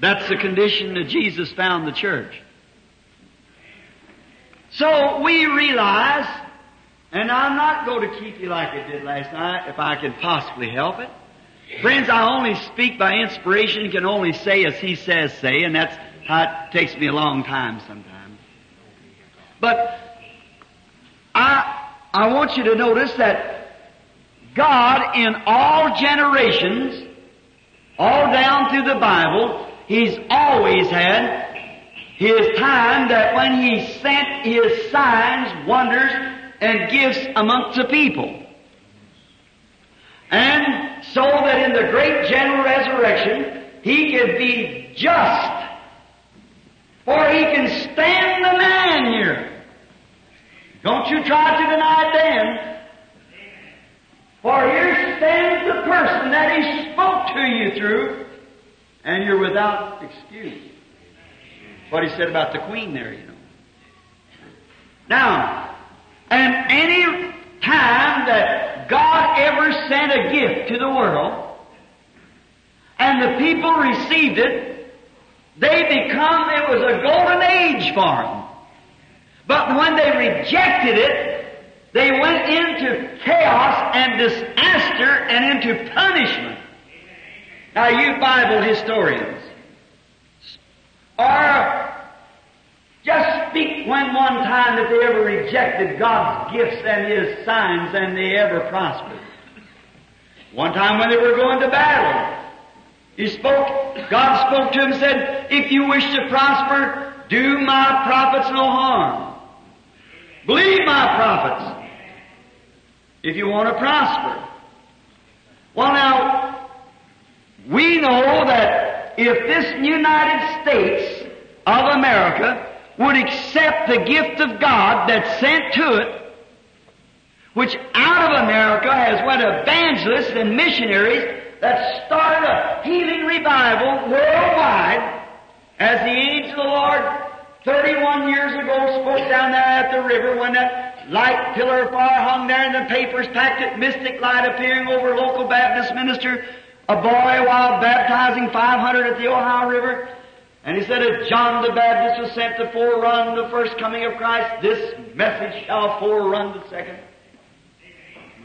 That's the condition that Jesus found the church. So we realize and I'm not going to keep you like I did last night if I can possibly help it. Friends, I only speak by inspiration, can only say as He says say, and that's how it takes me a long time sometimes. But I, I want you to notice that God in all generations, all down through the Bible, He's always had His time that when He sent His signs, wonders, and gifts amongst the people. And so that in the great general resurrection, he could be just. For he can stand the man here. Don't you try to deny it then. For here stands the person that he spoke to you through, and you're without excuse. What he said about the queen there, you know. Now, and any time that God ever sent a gift to the world, and the people received it, they become, it was a golden age for them. But when they rejected it, they went into chaos and disaster and into punishment. Now you Bible historians are just speak when one time that they ever rejected God's gifts and His signs and they ever prospered. One time when they were going to battle, He spoke, God spoke to him and said, if you wish to prosper, do my prophets no harm. Believe my prophets if you want to prosper. Well now, we know that if this United States of America would accept the gift of God that's sent to it, which out of America has went evangelists and missionaries that started a healing revival worldwide as the angel of the Lord 31 years ago spoke down there at the river when that light pillar of fire hung there and the papers packed it, mystic light appearing over a local Baptist minister, a boy while baptizing 500 at the Ohio River, and he said, if John the Baptist was sent to forerun the first coming of Christ, this message shall forerun the second.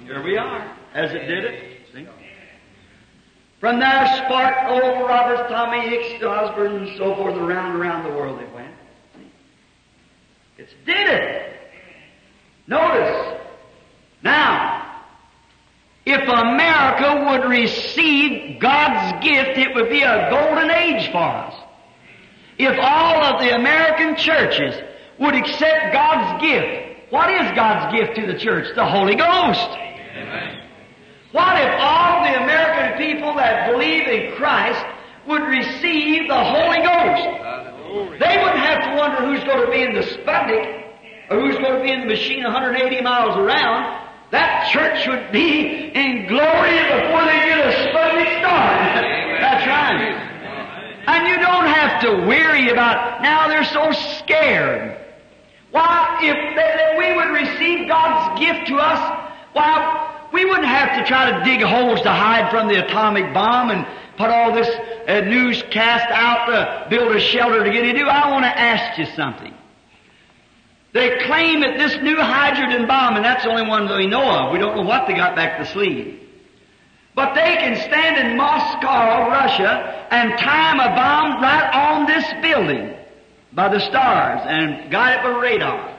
Here we are, as it did it. See? From there sparked Oral Roberts, Tommy Hicks, Osborn, and so forth, around and around the world they went. It's did it. Notice. Now, if America would receive God's gift, it would be a golden age for us. If all of the American churches would accept God's gift, what is God's gift to the church? The Holy Ghost. What if all the American people that believe in Christ would receive the Holy Ghost? They wouldn't have to wonder who's going to be in the Sputnik or who's going to be in the machine 180 miles around. That church would be in glory before they get a Sputnik started. That's right. And you don't have to worry about, it. now they're so scared. Why, if they, we would receive God's gift to us, why, we wouldn't have to try to dig holes to hide from the atomic bomb and put all this uh, newscast out to build a shelter to get into. I want to ask you something. They claim that this new hydrogen bomb, and that's the only one that we know of. We don't know what they got back the sleeve. But they can stand in Moscow, Russia, and time a bomb right on this building by the stars and guide it with radar.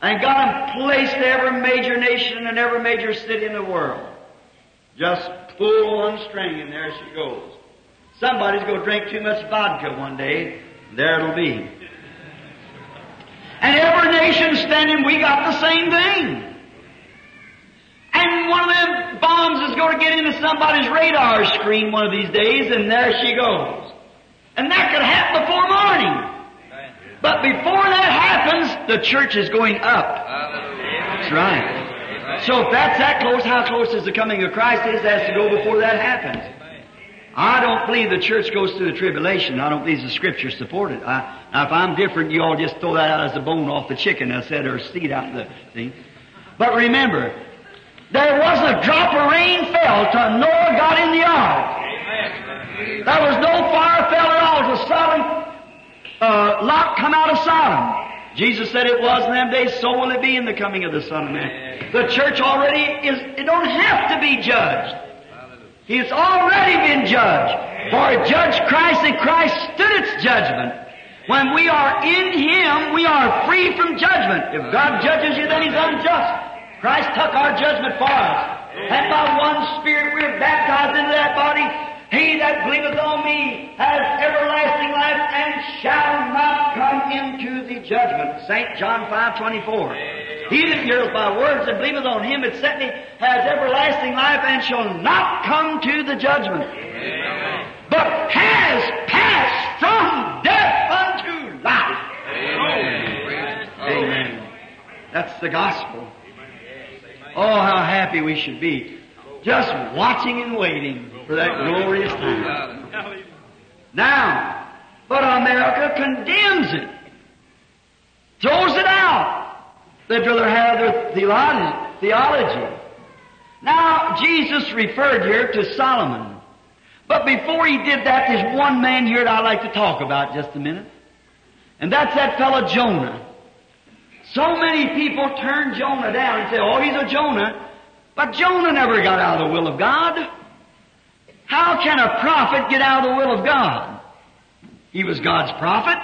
And got them placed in every major nation and every major city in the world. Just pull one string and there she goes. Somebody's going to drink too much vodka one day. There it'll be. And every nation standing, we got the same thing. And one of them bombs is going to get into somebody's radar screen one of these days, and there she goes. And that could happen before morning. But before that happens, the church is going up. That's right. So if that's that close, how close is the coming of Christ is has to go before that happens. I don't believe the church goes through the tribulation. I don't believe the scriptures support it. I, now, if I'm different, you all just throw that out as a bone off the chicken, I said, or seed out the thing. But remember, there wasn't a drop of rain fell till Noah got in the ark. There was no fire fell at all till Sodom, uh, Lot come out of Sodom. Jesus said it was in them days, so will it be in the coming of the Son of Man. The church already is, it don't have to be judged. He's already been judged. For judge Christ and Christ stood its judgment. When we are in Him, we are free from judgment. If God judges you, then He's unjust. Christ took our judgment for us. And by one Spirit we're baptized into that body. He that believeth on me has everlasting life and shall not come into the judgment. St. John 5, 24. He that heareth my words and believeth on him that sent me has everlasting life and shall not come to the judgment. But has passed from death unto life. Amen. That's the gospel. Oh, how happy we should be. Just watching and waiting for that glorious time. Now, but America condemns it. Throws it out. They'd rather have their theology. Now, Jesus referred here to Solomon. But before he did that, there's one man here that I'd like to talk about just a minute. And that's that fellow Jonah. So many people turn Jonah down and say, oh, he's a Jonah. But Jonah never got out of the will of God. How can a prophet get out of the will of God? He was God's prophet.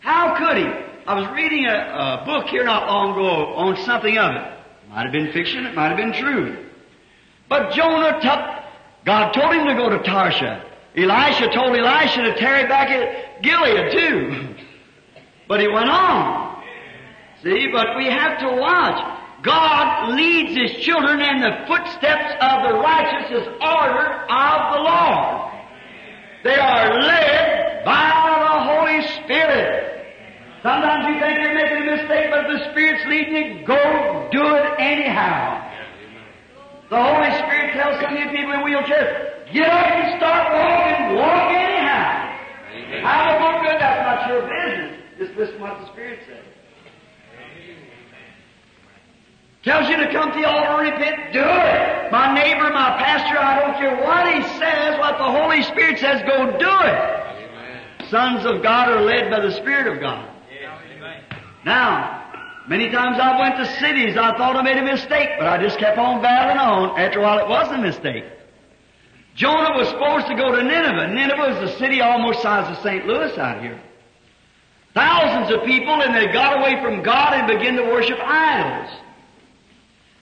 How could he? I was reading a, a book here not long ago on something of it. it. Might have been fiction, it might have been true. But Jonah took, God told him to go to Tarshish. Elisha told Elisha to tarry back at Gilead too. But he went on. See, but we have to watch. God leads His children in the footsteps of the righteous order of the Lord. They are led by the Holy Spirit. Sometimes you think you're making a mistake, but the Spirit's leading you, go do it anyhow. The Holy Spirit tells some of you people in wheelchairs, get up and start walking, walk anyhow. How to go good, that's not your business. Just listen to what the Spirit says. Tells you to come to the altar and repent, do it. My neighbor, my pastor, I don't care what he says, what the Holy Spirit says, go do it. Sons of God are led by the Spirit of God. Now, many times I went to cities, I thought I made a mistake, but I just kept on battling on. After a while, it was a mistake. Jonah was supposed to go to Nineveh. Nineveh is a city almost size of St. Louis out here. Thousands of people and they got away from God and began to worship idols.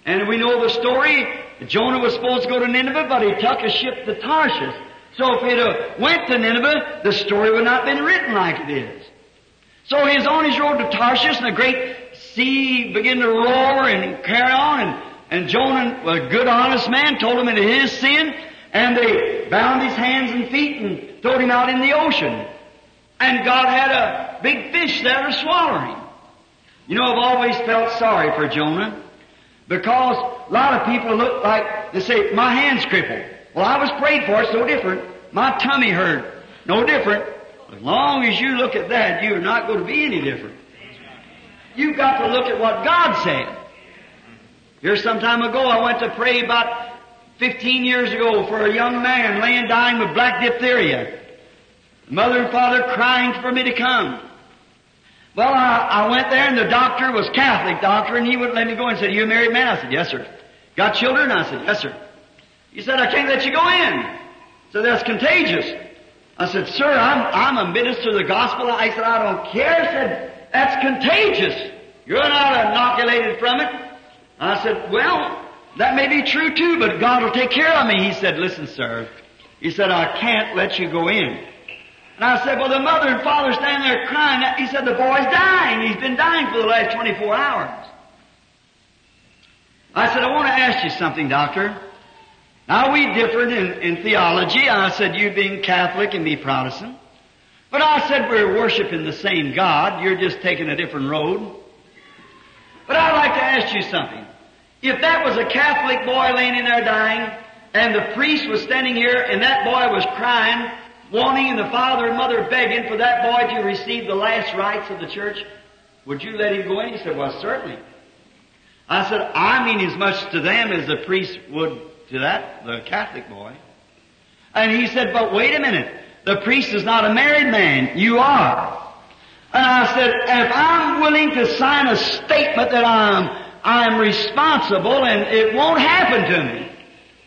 And we know the story. Jonah was supposed to go to Nineveh, but he took a ship to Tarshish. So if he'd have went to Nineveh, the story would not have been written like it is. So he's on his road to Tarshish and the great sea began to roar and carry on and, and Jonah, a good honest man, told him into his sin and they bound his hands and feet and threw him out in the ocean. And God had a big fish there to swallow him. You know, I've always felt sorry for Jonah because a lot of people look like, they say, my hand's crippled. Well, I was prayed for, it's no different. My tummy hurt, no different. As long as you look at that, you're not going to be any different. You've got to look at what God said. Here some time ago, I went to pray about 15 years ago for a young man laying dying with black diphtheria. Mother and father crying for me to come. Well, I, I went there and the doctor was Catholic doctor and he wouldn't let me go and said, you a married man? I said, yes sir. Got children? I said, yes sir. He said, I can't let you go in. So that's contagious. I said, sir, I'm, I'm a minister of the gospel. I said, I don't care. I said, that's contagious. You're not inoculated from it. I said, well, that may be true too, but God will take care of me. He said, listen, sir. He said, I can't let you go in. And I said, well, the mother and father standing there crying. He said, the boy's dying. He's been dying for the last 24 hours. I said, I want to ask you something, doctor. Now we differed in, in theology. I said, you being Catholic and me Protestant. But I said, we're worshiping the same God. You're just taking a different road. But I'd like to ask you something. If that was a Catholic boy laying in there dying, and the priest was standing here, and that boy was crying, wanting, and the father and mother begging for that boy to receive the last rites of the church, would you let him go in? He said, well, certainly. I said, I mean as much to them as the priest would to that, the Catholic boy. And he said, but wait a minute. The priest is not a married man. You are. And I said, if I'm willing to sign a statement that I'm, I'm responsible and it won't happen to me.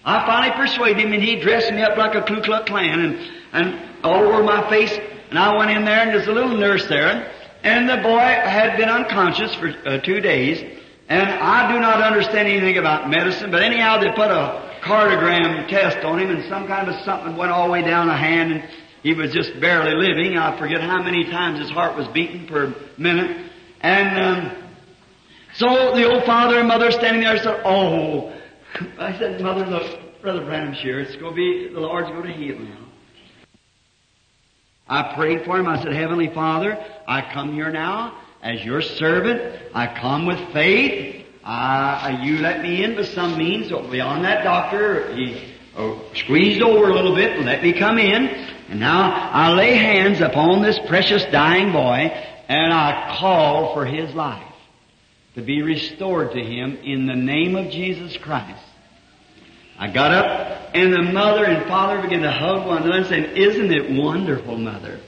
I finally persuaded him and he dressed me up like a Ku Klux Klan and, and all over my face. And I went in there and there's a little nurse there and the boy had been unconscious for uh, two days. And I do not understand anything about medicine, but anyhow they put a cardiogram test on him and some kind of something went all the way down the hand and he was just barely living. I forget how many times his heart was beating per minute. And um, so the old father and mother standing there said, "Oh," I said, "Mother, look, Brother Branham's here. It's going to be the Lord's going to heal now." I prayed for him. I said, "Heavenly Father, I come here now as your servant. I come with faith. Uh, you let me in by some means. Beyond that, doctor, he uh, squeezed over a little bit and let me come in. And now I lay hands upon this precious dying boy and I call for his life to be restored to him in the name of Jesus Christ. I got up and the mother and father began to hug one another and saying, isn't it wonderful, mother?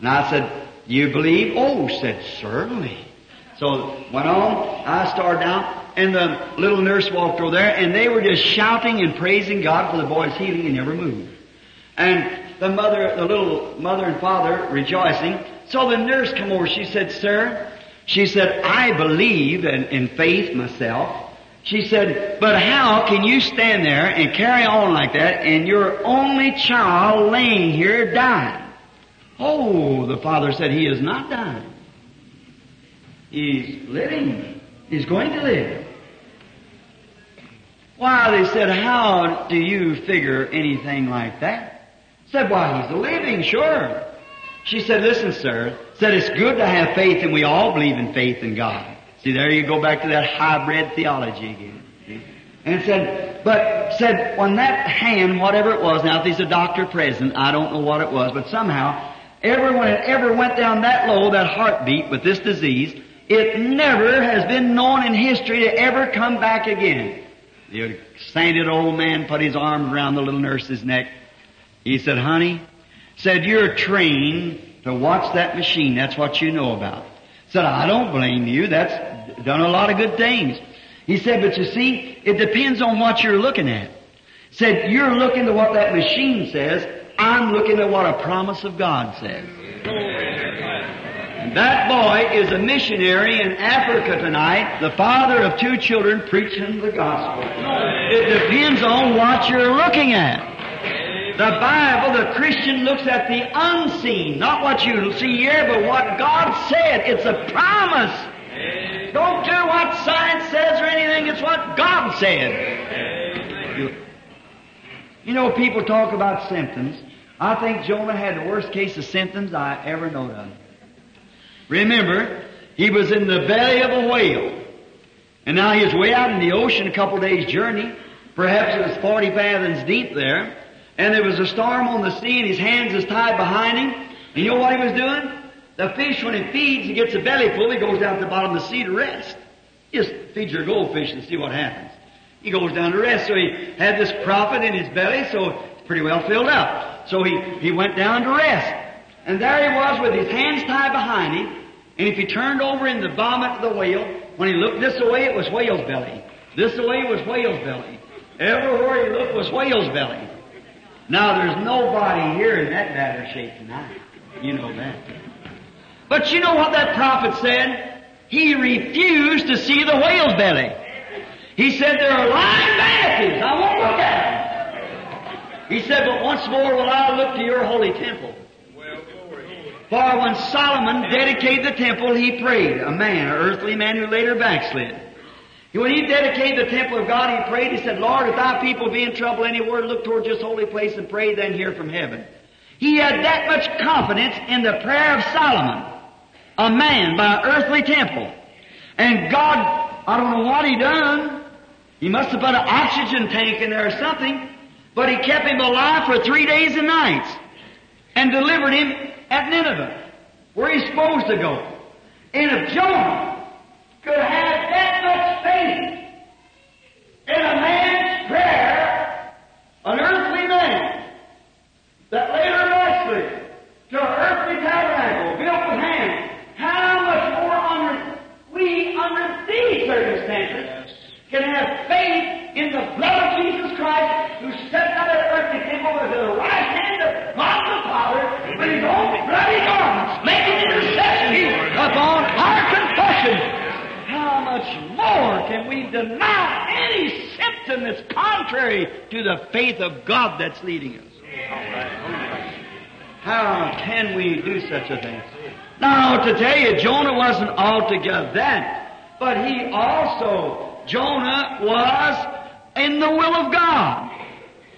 And I said, you believe? Oh, said, certainly. So went on, I started out, and the little nurse walked over there, and they were just shouting and praising God for the boy's healing, and never moved. And the mother, the little mother and father rejoicing. So the nurse come over, she said, sir, she said, I believe in, in faith myself. She said, but how can you stand there and carry on like that and your only child laying here dying? Oh, the father said, he is not dying. He's living. He's going to live. Why, they said, how do you figure anything like that? Said, why, he's living, sure. She said, listen, sir, said it's good to have faith and we all believe in faith in God. See, there you go back to that hybrid theology again. And said, but said, when that hand, whatever it was, now if he's a doctor present, I don't know what it was, but somehow, everyone that ever went down that low, that heartbeat with this disease, it never has been known in history to ever come back again. The sainted old man put his arms around the little nurse's neck. He said, honey, said, you're trained to watch that machine. That's what you know about. Said, I don't blame you. That's done a lot of good things. He said, but you see, it depends on what you're looking at. Said, you're looking to what that machine says. I'm looking at what a promise of God says. And that boy is a missionary in Africa tonight, the father of two children preaching the gospel. It depends on what you're looking at. The Bible, the Christian looks at the unseen, not what you see here, but what God said. It's a promise. Don't care what science says or anything, it's what God said. You, know, people talk about symptoms. I think Jonah had the worst case of symptoms I ever known of. Remember, he was in the belly of a whale. And now he was way out in the ocean a couple days journey. Perhaps it was 40 fathoms deep there. And there was a storm on the sea and his hands was tied behind him. And you know what he was doing? The fish, when it feeds, he gets a belly full, he goes down to the bottom of the sea to rest. Just feed your goldfish and see what happens. He goes down to rest. So he had this prophet in his belly, so pretty well filled up. So he, he went down to rest. And there he was with his hands tied behind him. And if he turned over in the vomit of the whale, when he looked this way, it was whale's belly. This way was whale's belly. Everywhere he looked was whale's belly. Now there's nobody here in that of shape tonight. You know that. But you know what that prophet said? He refused to see the whale's belly. He said there are lying vanities. I won't look at them. He said, but once more will I look to your holy temple. For when Solomon dedicated the temple, he prayed. A man, an earthly man who later backslid. When he dedicated the temple of God, he prayed, he said, Lord, if thy people be in trouble anywhere, look towards this holy place and pray, then hear from heaven. He had that much confidence in the prayer of Solomon, a man by an earthly temple. And God, I don't know what he done. He must have put an oxygen tank in there or something, but he kept him alive for three days and nights and delivered him at Nineveh, where he's supposed to go. And if Jonah could have had that much in a man's prayer, an earthly man, that later rested to an earthly tabernacle built with hands, how much more under we, under these circumstances, can have faith in the blood of Jesus Christ who stepped out of the earthly temple with the right hand deny any symptom that's contrary to the faith of God that's leading us? How can we do such a thing? Now, to tell you, Jonah wasn't altogether that, but he also, Jonah was in the will of God.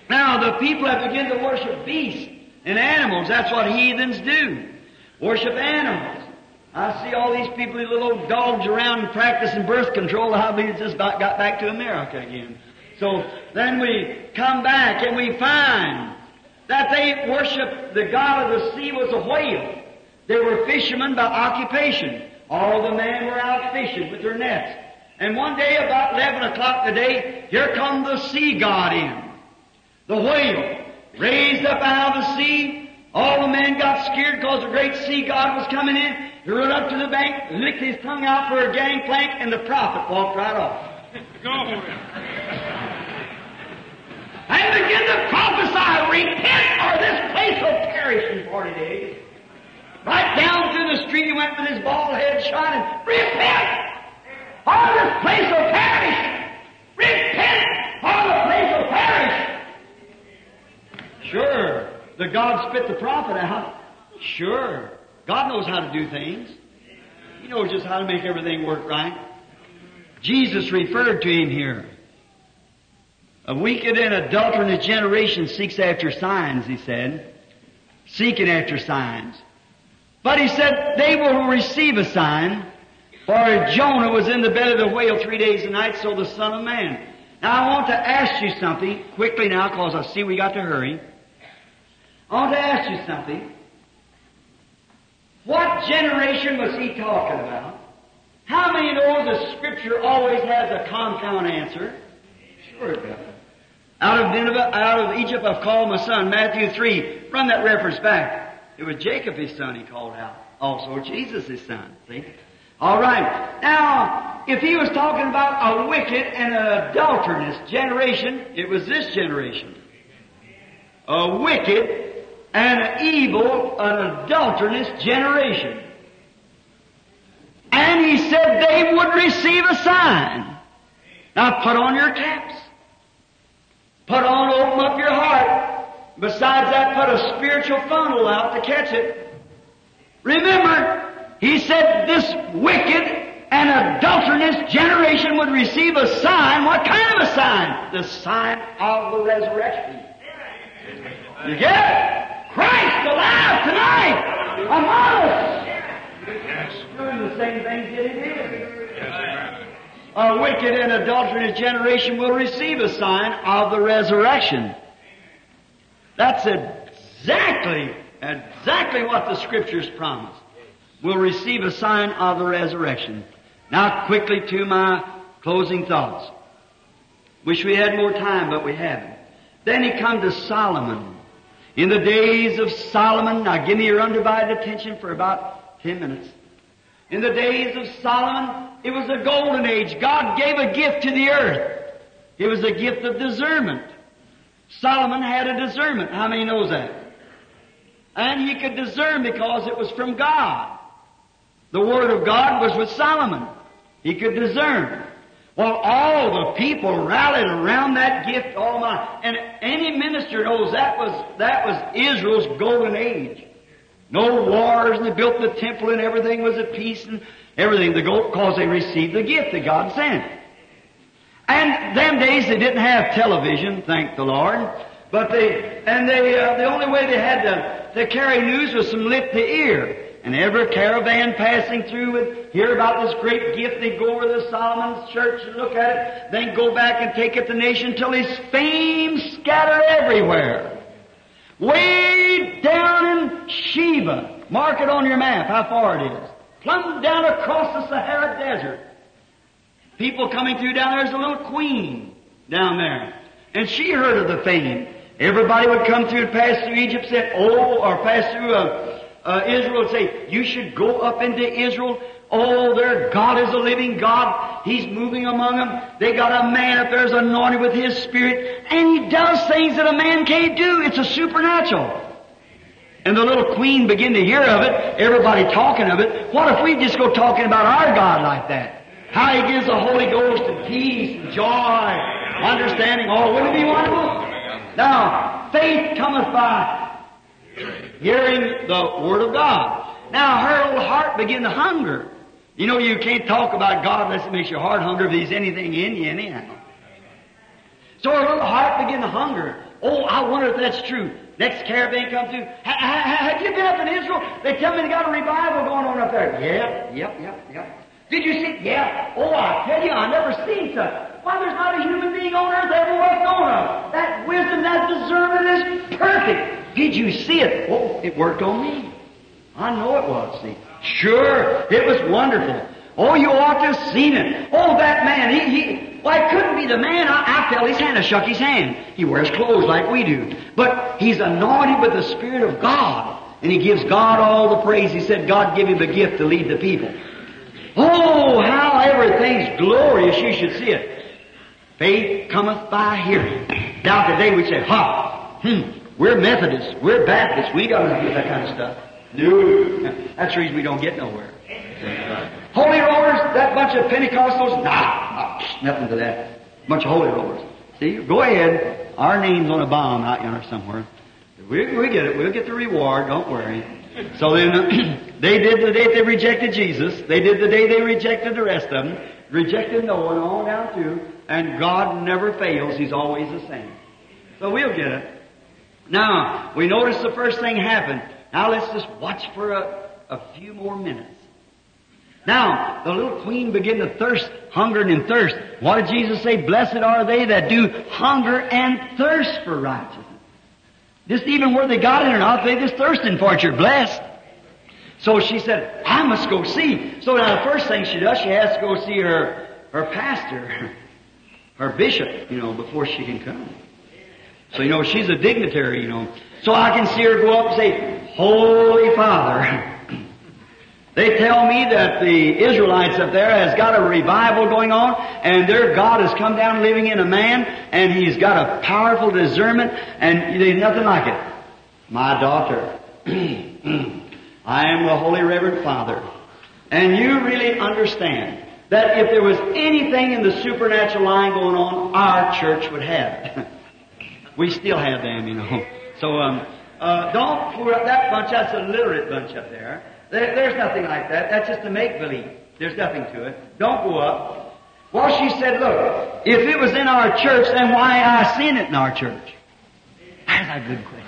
Now, the people have begun to worship beasts and animals. That's what heathens do. Worship animals. I see all these people, these little old dogs around practicing birth control. I believe it's just about got back to America again. So then we come back and we find that they worship the god of the sea was a whale. They were fishermen by occupation. All the men were out fishing with their nets. And one day about 11 o'clock today, here come the sea god in. The whale raised up out of the sea. All the men got scared because the great sea god was coming in. He rode up to the bank, licked his tongue out for a gangplank, and the prophet walked right off. Go for it. And began to prophesy, repent or this place will perish in 40 days. Right down through the street he went with his bald head shining, repent or this place will perish. Repent or the place will perish. Sure, the God spit the prophet out. Sure. God knows how to do things. He knows just how to make everything work right. Jesus referred to him here. A wicked and adulterous generation seeks after signs, he said. Seeking after signs. But he said, they will receive a sign, for Jonah was in the belly of the whale three days and nights, so the Son of Man. Now I want to ask you something quickly now, because I see we got to hurry. I want to ask you something. What generation was he talking about? How many know the Scripture always has a compound answer? Sure it does. Out of Nineveh, out of Egypt, I've called my son. Matthew 3. Run that reference back. It was Jacob his son he called out. Also Jesus his son. See? All right. Now, if he was talking about a wicked and an adulterous generation, it was this generation. A wicked and an evil, an adulterous generation. And he said they would receive a sign. Now put on your caps. Put on, open up your heart. Besides that, put a spiritual funnel out to catch it. Remember, he said this wicked and adulterous generation would receive a sign. What kind of a sign? The sign of the resurrection. You get it? Christ alive tonight among us. Doing the same things that he did. A wicked and adulterous generation will receive a sign of the resurrection. That's exactly, exactly what the scriptures promise. Will receive a sign of the resurrection. Now quickly to my closing thoughts. Wish we had more time, but we haven't. Then he come to Solomon. In the days of Solomon, now give me your undivided attention for about ten minutes. In the days of Solomon, it was a golden age. God gave a gift to the earth. It was a gift of discernment. Solomon had a discernment. How many knows that? And he could discern because it was from God. The Word of God was with Solomon. He could discern. Well, all the people rallied around that gift. All my and any minister knows that was that was Israel's golden age. No wars, and they built the temple, and everything was at peace, and everything. The because they received the gift that God sent. And them days they didn't have television, thank the Lord. But they and they uh, the only way they had to to carry news was from lip to ear. And every caravan passing through would hear about this great gift. They'd go over to Solomon's church and look at it, then go back and take it to the nation till his fame scattered everywhere. Way down in Sheba. Mark it on your map how far it is. Plumb down across the Sahara Desert. People coming through down there, there's a little queen down there. And she heard of the fame. Everybody would come through and pass through Egypt, said, oh, or pass through uh, uh, Israel say, you should go up into Israel. Oh, their God is a living God. He's moving among them. They got a man up there anointed with His Spirit, and He does things that a man can't do. It's a supernatural. And the little queen began to hear of it, everybody talking of it. What if we just go talking about our God like that? How He gives the Holy Ghost and peace and joy, understanding. Oh, wouldn't it be wonderful? Now, faith cometh by hearing the Word of God. Now, her little heart began to hunger. You know, you can't talk about God unless it makes your heart hunger if there's anything in you anyhow. So her little heart began to hunger. Oh, I wonder if that's true. Next caravan come through. Ha, ha, ha, have you been up in Israel? They tell me they got a revival going on up there. Yeah, yep, yep, yep. Did you see? Yeah. Oh, I tell you, I never seen such. Why, there's not a human being on earth ever was known of. That wisdom, that discernment is perfect. Did you see it? Oh, it worked on me. I know it was, see. Sure, it was wonderful. Oh, you ought to have seen it. Oh, that man, he, he, why, it couldn't be the man. I, I felt his hand, I shook his hand. He wears clothes like we do. But he's anointed with the Spirit of God. And he gives God all the praise. He said God give him the gift to lead the people. Oh, how everything's glorious. You should see it. Faith cometh by hearing. Now today we say, ha, hmm, we're Methodists, we're Baptists, we don't do that kind of stuff. No. That's the reason we don't get nowhere. Holy rollers, that bunch of Pentecostals, nah, nah, nothing to that. Bunch of holy rollers. See, go ahead. Our name's on a bomb out yonder somewhere. We, we get it. We'll get the reward. Don't worry. So then, they did the day they rejected Jesus. They did the day they rejected the rest of them. Rejected Noah and all down through. And God never fails. He's always the same. So we'll get it. Now, we notice the first thing happened. Now let's just watch for a, a few more minutes. Now, the little queen began to thirst, hunger and thirst. What did Jesus say? Blessed are they that do hunger and thirst for righteousness. Just even where they got it or not, they just thirsting for it. You're blessed. So she said, I must go see. So now the first thing she does, she has to go see her, her pastor, her bishop, you know, before she can come. So, you know, she's a dignitary, you know. So I can see her go up and say, Holy Father, they tell me that the Israelites up there has got a revival going on, and their God has come down living in a man, and he's got a powerful discernment, and there's nothing like it. My daughter, I am the Holy Reverend Father. And you really understand that if there was anything in the supernatural line going on, our church would have we still have them, you know. So, um, uh, don't up that bunch. That's a literate bunch up there. There. There's nothing like that. That's just a make believe. There's nothing to it. Don't go up. Well, she said, look, if it was in our church, then why I seen it in our church? That's a good question.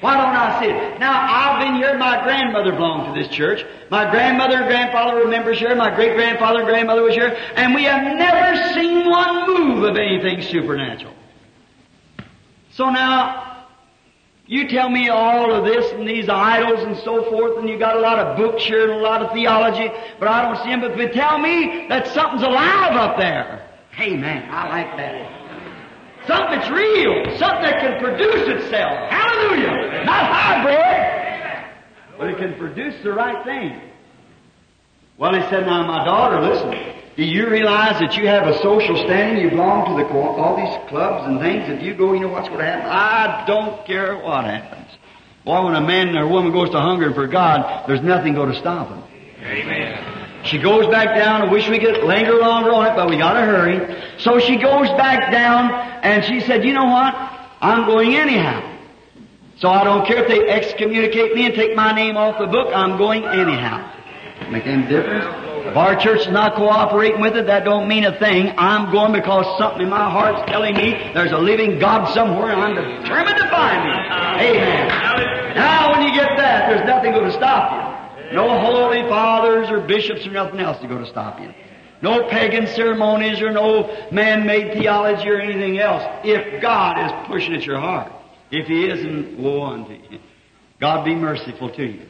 Why don't I see it? Now, I've been here. My grandmother belonged to this church. My grandmother and grandfather were members here. My great grandfather and grandmother was here. And we have never seen one move of anything supernatural. So now, you tell me all of this and these idols and so forth, and you got a lot of books here and a lot of theology, but I don't see them. But tell me that something's alive up there, hey man, I like that. Something that's real. Something that can produce itself. Hallelujah. Not hybrid. But it can produce the right thing. Well, he said, now my daughter, listen. Do you realize that you have a social standing? You belong to the, all these clubs and things. If you go, you know what's going to happen? I don't care what happens. Boy, when a man or a woman goes to hunger for God, there's nothing going to stop them. Amen. She goes back down. I wish we could linger longer on it, but we gotta hurry. So she goes back down and she said, you know what? I'm going anyhow. So I don't care if they excommunicate me and take my name off the book, I'm going anyhow. Make any difference? If our church is not cooperating with it, that don't mean a thing. I'm going because something in my heart's telling me there's a living God somewhere and I'm determined to find him. Amen. Now when you get that, there's nothing going to stop you. No holy fathers or bishops or nothing else to go to stop you. No pagan ceremonies or no man-made theology or anything else. If God is pushing at your heart. If He isn't, woe unto you. God be merciful to you.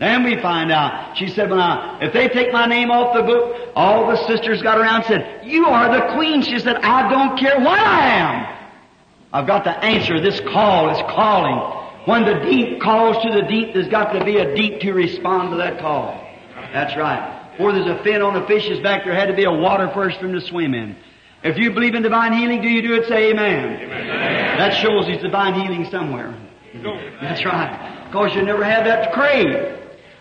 Then we find out, she said, well now, if they take my name off the book, all the sisters got around and said, you are the queen. She said, I don't care what I am. I've got to answer this call, this calling. When the deep calls to the deep, there's got to be a deep to respond to that call. That's right. Before there's a fin on a fish's back, there had to be a water first for him to swim in. If you believe in divine healing, do you do it? Say amen. amen. That shows he's divine healing somewhere. That's right. Because you never have that to crave.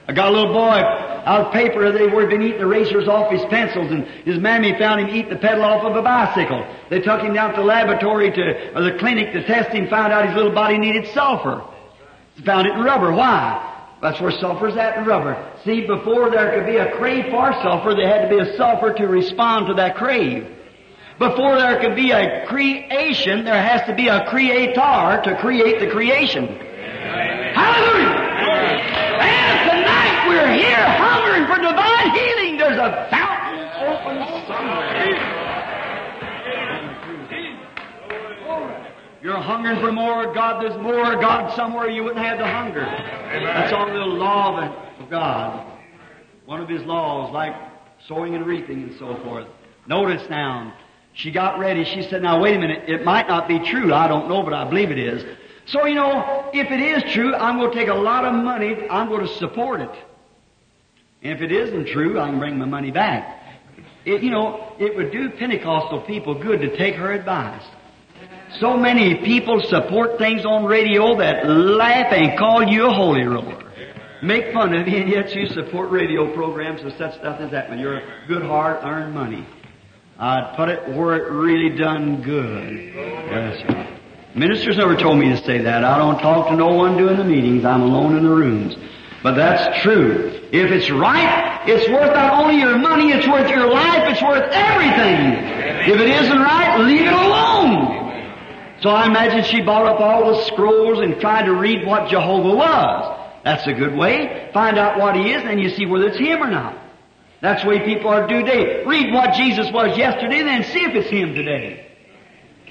I got a little boy out of paper, they were been eating erasers off his pencils, and his mammy found him eating the pedal off of a bicycle. They took him down to the laboratory to, or the clinic to test him, found out his little body needed sulfur. Found it in rubber. Why? That's where sulfur's at in rubber. See, before there could be a crave for sulfur, there had to be a sulfur to respond to that crave. Before there could be a creation, there has to be a creator to create the creation. Hallelujah! There's a fountain open somewhere. You're hungering for more God. There's more God somewhere you wouldn't have the hunger. That's on the law of God. One of His laws, like sowing and reaping and so forth. Notice now, she got ready. She said, now wait a minute. It might not be true. I don't know, but I believe it is. So, you know, if it is true, I'm going to take a lot of money. I'm going to support it. And if it isn't true, I can bring my money back. It, you know, it would do Pentecostal people good to take her advice. So many people support things on radio that laugh and call you a holy roller. Make fun of you, and yet you support radio programs and such stuff as that with your good hard earned money. I'd put it where it really done good. Yes. Ministers never told me to say that. I don't talk to no one doing the meetings. I'm alone in the rooms. But that's true. If it's right, it's worth not only your money, it's worth your life, it's worth everything. If it isn't right, leave it alone. So I imagine she bought up all the scrolls and tried to read what Jehovah was. That's a good way. Find out what he is, and you see whether it's him or not. That's the way people are today. Read what Jesus was yesterday, then see if it's him today.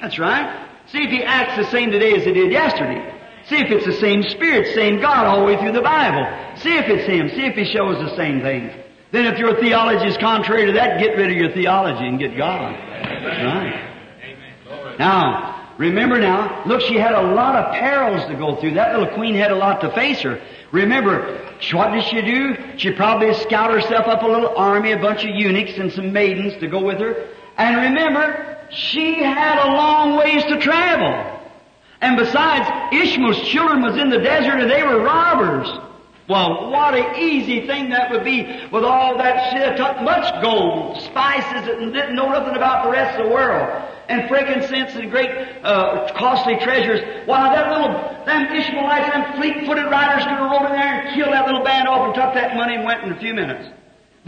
That's right. See if he acts the same today as he did yesterday. See if it's the same Spirit, same God all the way through the Bible. See if it's him. See if he shows the same things. Then if your theology is contrary to that, get rid of your theology and get God. That's right. Now, Remember now, look, she had a lot of perils to go through. That little queen had a lot to face her. Remember, what did she do? She probably scout herself up a little army, a bunch of eunuchs and some maidens to go with her. And remember, she had a long ways to travel. And besides, Ishmael's children was in the desert and they were robbers. Well, what an easy thing that would be with all that shit. Much gold, spices, and didn't know nothing about the rest of the world. And frankincense and great, uh, costly treasures. Why, that little, them Ishmaelites, them fleet-footed riders could have rolled in there and killed that little band off and took that money and went in a few minutes.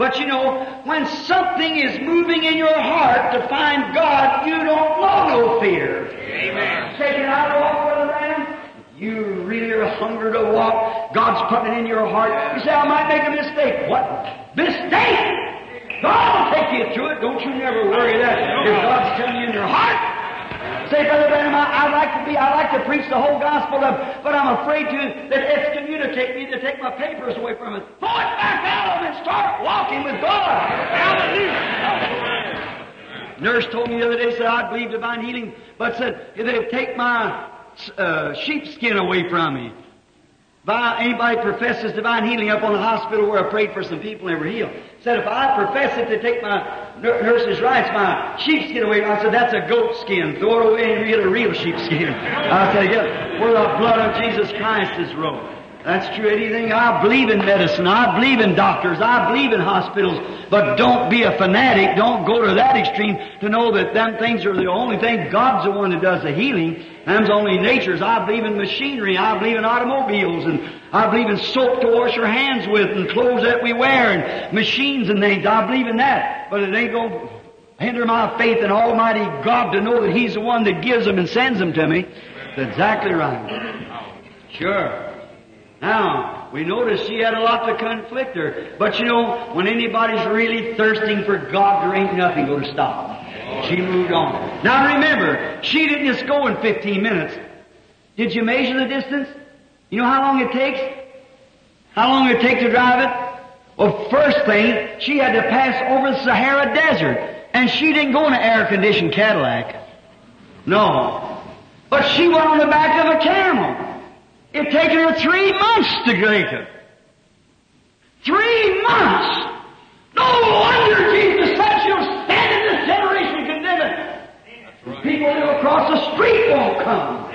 But you know, when something is moving in your heart to find God, you don't know no fear. Amen. Take it out of walk with the man. You really are hungry to walk. God's putting it in your heart. You say, I might make a mistake. What? Mistake? God will take you through it. Don't you never worry that if God's telling you in your heart. Say, Brother Branham, I, I'd like to be, I'd like to preach the whole gospel, of, but I'm afraid to that excommunicate me to take my papers away from it. Pull it back out of and start walking with God. Hallelujah. Nurse told me the other day, said, I believe divine healing, but said, they take my uh, sheepskin away from me, by anybody professes divine healing up on the hospital where I prayed for some people and they were healed. Said if I profess it to take my nurse's rights, my sheepskin away, I said that's a goat skin. Throw it away and get a real sheepskin. I said, yeah, where the blood of Jesus Christ is rolled. That's true. Anything. I believe in medicine. I believe in doctors. I believe in hospitals. But don't be a fanatic. Don't go to that extreme to know that them things are the only thing. God's the one that does the healing. Them's only natures. I believe in machinery. I believe in automobiles. And I believe in soap to wash your hands with and clothes that we wear and machines and things. I believe in that. But it ain't going to hinder my faith in Almighty God to know that He's the one that gives them and sends them to me. That's exactly right. Sure. Now, we notice she had a lot to conflict her. But you know, when anybody's really thirsting for God, there ain't nothing going to stop. She moved on. Now remember, she didn't just go in 15 minutes. Did you measure the distance? You know how long it takes? How long it take to drive it? Well, first thing, she had to pass over the Sahara Desert. And she didn't go in an air-conditioned Cadillac. No. But she went on the back of a camel. It taken her three months to make it. Three months! No wonder Jesus said she'll stand in this generation and condemn it. People who live across the street won't come.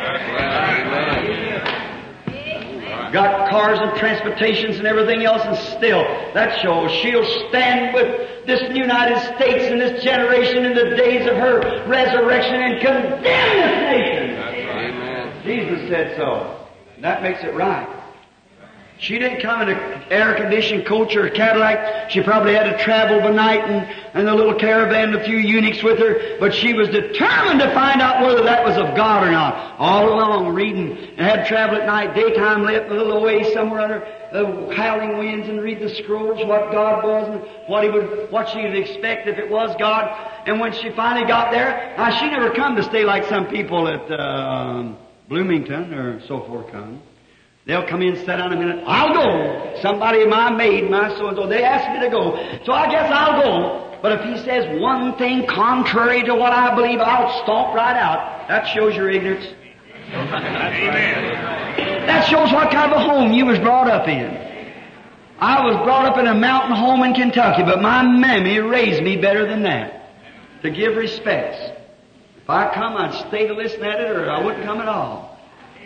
Got cars and transportations and everything else and still, that shows she'll stand with this United States and this generation in the days of her resurrection and condemn this nation. Jesus said so. That makes it right. She didn't come in an air-conditioned coach or a Cadillac. She probably had to travel by night and, and a little caravan, a few eunuchs with her. But she was determined to find out whether that was of God or not. All along reading and had to travel at night, daytime lit, a little away somewhere under the howling winds and read the scrolls, what God was and what he would, what she would expect if it was God. And when she finally got there, now she never come to stay like some people at, uh, Bloomington or so forth come. They'll come in, sit down a minute. I'll go. Somebody, my maid, my so and so, they asked me to go. So I guess I'll go. But if he says one thing contrary to what I believe, I'll stomp right out. That shows your ignorance. Amen. That shows what kind of a home you was brought up in. I was brought up in a mountain home in Kentucky, but my mammy raised me better than that. To give respects. If I come, I'd stay to listen at it, or I wouldn't come at all.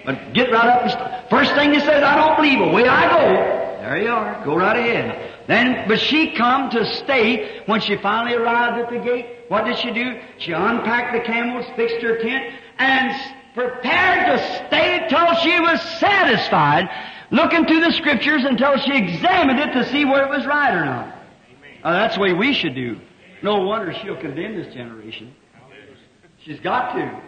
But get right up and st- first thing he says, I don't believe. Away I go. There you are. Go right ahead. Then, but she come to stay when she finally arrived at the gate. What did she do? She unpacked the camels, fixed her tent, and prepared to stay till she was satisfied, looking through the scriptures until she examined it to see where it was right or not. That's the way we should do. No wonder she'll condemn this generation. She's got to.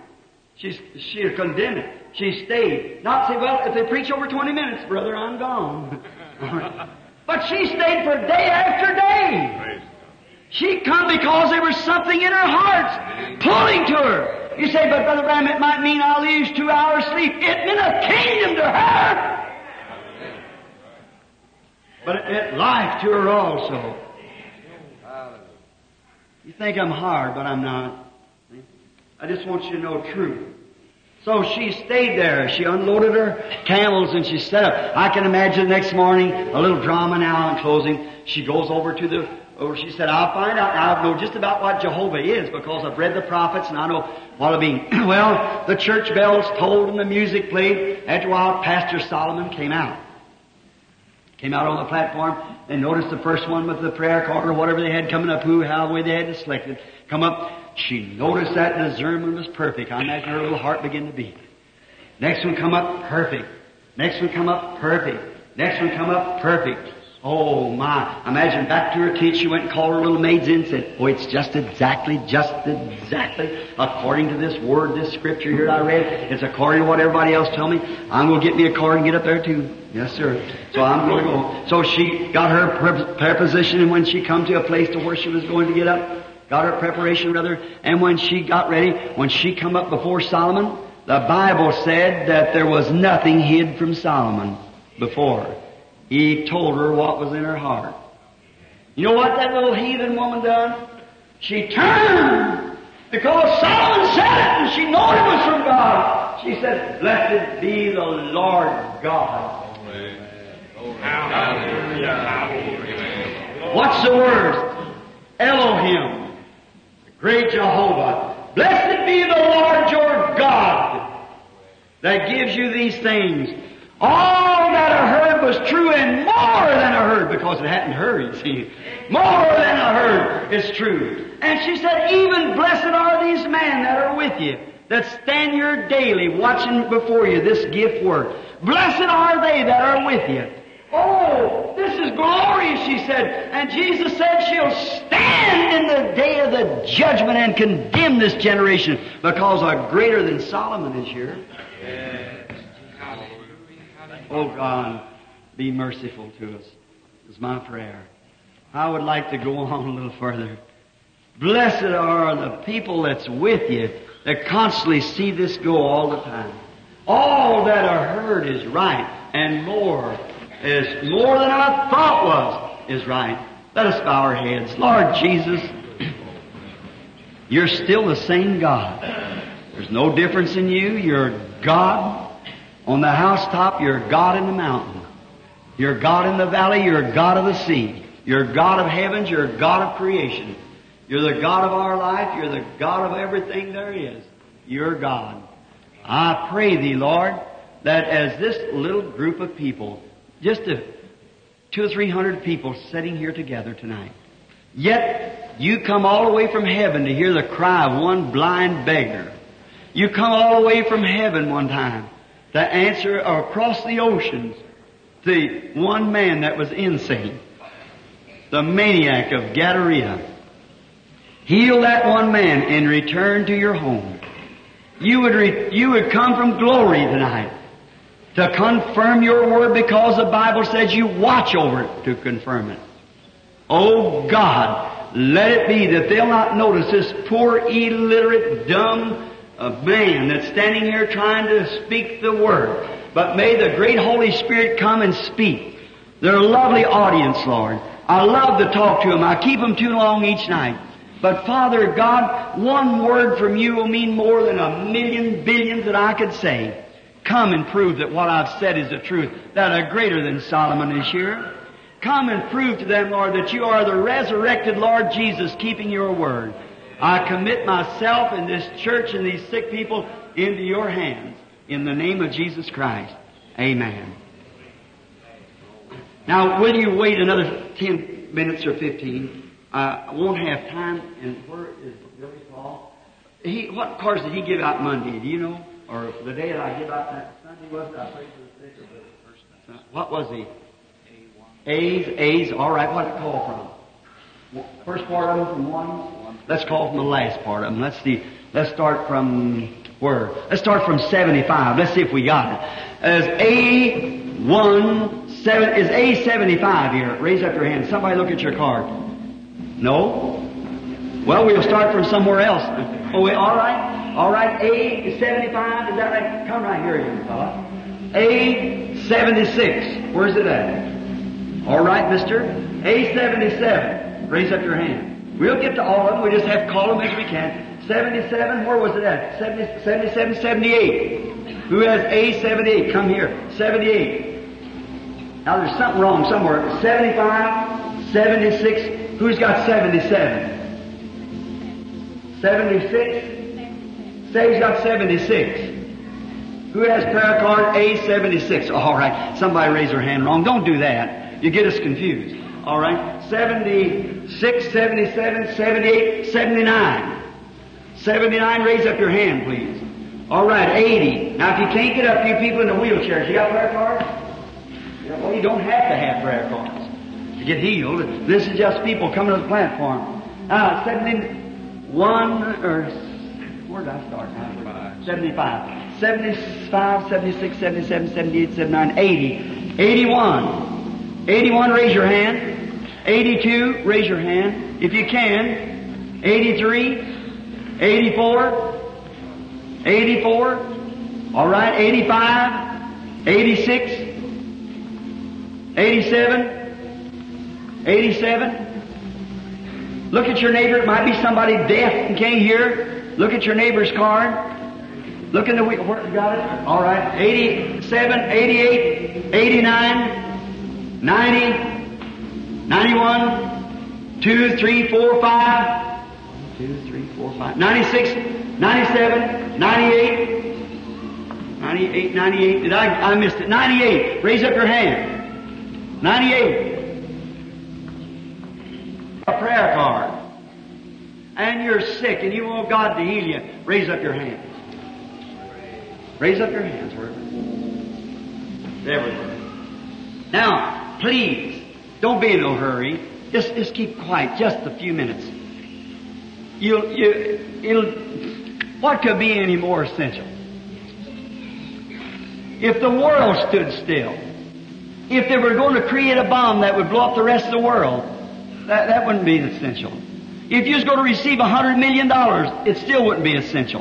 She's, she'll condemn it. She stayed. Not say, well, if they preach over 20 minutes, brother, I'm gone. but she stayed for day after day. She come because there was something in her heart pulling to her. You say, but Brother Branham, it might mean I'll lose two hours sleep. It meant a kingdom to her. But it meant life to her also. You think I'm hard, but I'm not. I just want you to know truth. So she stayed there. She unloaded her camels and she set up. I can imagine the next morning, a little drama now in closing. She goes over to the, or she said, I'll find out, I know just about what Jehovah is because I've read the prophets and I know what it means. well, the church bells tolled and the music played. After a while, Pastor Solomon came out. Came out on the platform and noticed the first one with the prayer card or whatever they had coming up, who, how, way they had to select come up. She noticed that discernment was perfect. I imagine her little heart began to beat. Next one come up, perfect. Next one come up, perfect. Next one come up, perfect. Oh my. Imagine back to her teeth, she went and called her little maids in and said, Oh, it's just exactly, just exactly according to this word, this scripture here I read. It's according to what everybody else told me. I'm going to get me a car and get up there too. Yes, sir. So I'm going to go. So she got her preposition and when she come to a place to where she was going to get up, got her preparation rather, and when she got ready, when she come up before Solomon, the Bible said that there was nothing hid from Solomon before. He told her what was in her heart. You know what that little heathen woman done? She turned because Solomon said it and she knew it was from God. She said, Blessed be the Lord God. What's the word? Elohim, great Jehovah. Blessed be the Lord your God that gives you these things. All that I heard was true and more than I heard because it hadn't heard, see. More than I heard is true. And she said, even blessed are these men that are with you, that stand here daily watching before you this gift work. Blessed are they that are with you. Oh, this is glorious, she said. And Jesus said she'll stand in the day of the judgment and condemn this generation because a greater than Solomon is here. Oh God, be merciful to us, is my prayer. I would like to go on a little further. Blessed are the people that's with you that constantly see this go all the time. All that are heard is right, and more is more than I thought was is right. Let us bow our heads. Lord Jesus, you're still the same God. There's no difference in you. You're God on the housetop, you're God in the mountain. You're God in the valley, you're God of the sea. You're God of heavens, you're God of creation. You're the God of our life, you're the God of everything there is. You're God. I pray thee, Lord, that as this little group of people, just a two or three hundred people sitting here together tonight, yet you come all the way from heaven to hear the cry of one blind beggar. You come all the way from heaven one time to answer across the oceans the one man that was insane, the maniac of Gadara. Heal that one man and return to your home. You would, re- you would come from glory tonight to confirm your word because the Bible says you watch over it to confirm it. Oh God, let it be that they'll not notice this poor illiterate, dumb, a man that's standing here trying to speak the word. But may the great Holy Spirit come and speak. They're a lovely audience, Lord. I love to talk to them. I keep them too long each night. But Father God, one word from you will mean more than a million billions that I could say. Come and prove that what I've said is the truth, that a greater than Solomon is here. Come and prove to them, Lord, that you are the resurrected Lord Jesus keeping your word. I commit myself and this church and these sick people into your hands. In the name of Jesus Christ. Amen. Now, will you wait another 10 minutes or 15? Uh, I won't have time. And where is Billy Paul? He, what cards did he give out Monday? Do you know? Or the day that I give out that Sunday was I prayed for the sick or the first What was he? A's, A's, all right. What it call from? First part of them from one? Let's call from the last part of them. Let's see. Let's start from where? Let's start from 75. Let's see if we got it. As A1, 7, is A75 here? Raise up your hand. Somebody look at your card. No? Well, we'll start from somewhere else. Oh, all right. All right, A75, is that right? Come right here, young fella. A76. Where's it at? All right, mister. A77. Raise up your hand. We'll get to all of them. We just have to call them as we can. 77, where was it at? 70, 77, 78. Who has A78? Come here. 78. Now there's something wrong somewhere. 75, 76. Who's got 77? 76? He's got 76. Who has prayer card A76? All right. Somebody raise their hand wrong. Don't do that. You get us confused. All right? 76, 77, 78, 79. 79, raise up your hand, please. All right, 80. Now, if you can't get up, you people in the wheelchairs, you got prayer cards? Yeah, well, you don't have to have prayer cards to get healed. This is just people coming to the platform. Now, 71, or where did I start now? 75. 75, 76, 77, 78, 79, 80. 81. 81, raise your hand. 82, raise your hand. If you can. 83, 84, 84, all right, 85, 86, 87, 87. Look at your neighbor. It might be somebody deaf and can't hear. Look at your neighbor's card. Look in the wheel. Where, got it? All right. 87, 88, 89, 90, 91, 2, 3, 4, 5, 2, 3, 4, 5, 96, 97, 98, 98, 98. Did I, I missed it. 98. Raise up your hand. 98. A prayer card. And you're sick and you want God to heal you. Raise up your hands. Raise up your hands. We go. Now, please, don't be in no hurry. Just, just keep quiet just a few minutes. You'll, you, it'll, what could be any more essential? If the world stood still, if they were going to create a bomb that would blow up the rest of the world, that, that wouldn't be essential. If you was going to receive a hundred million dollars, it still wouldn't be essential.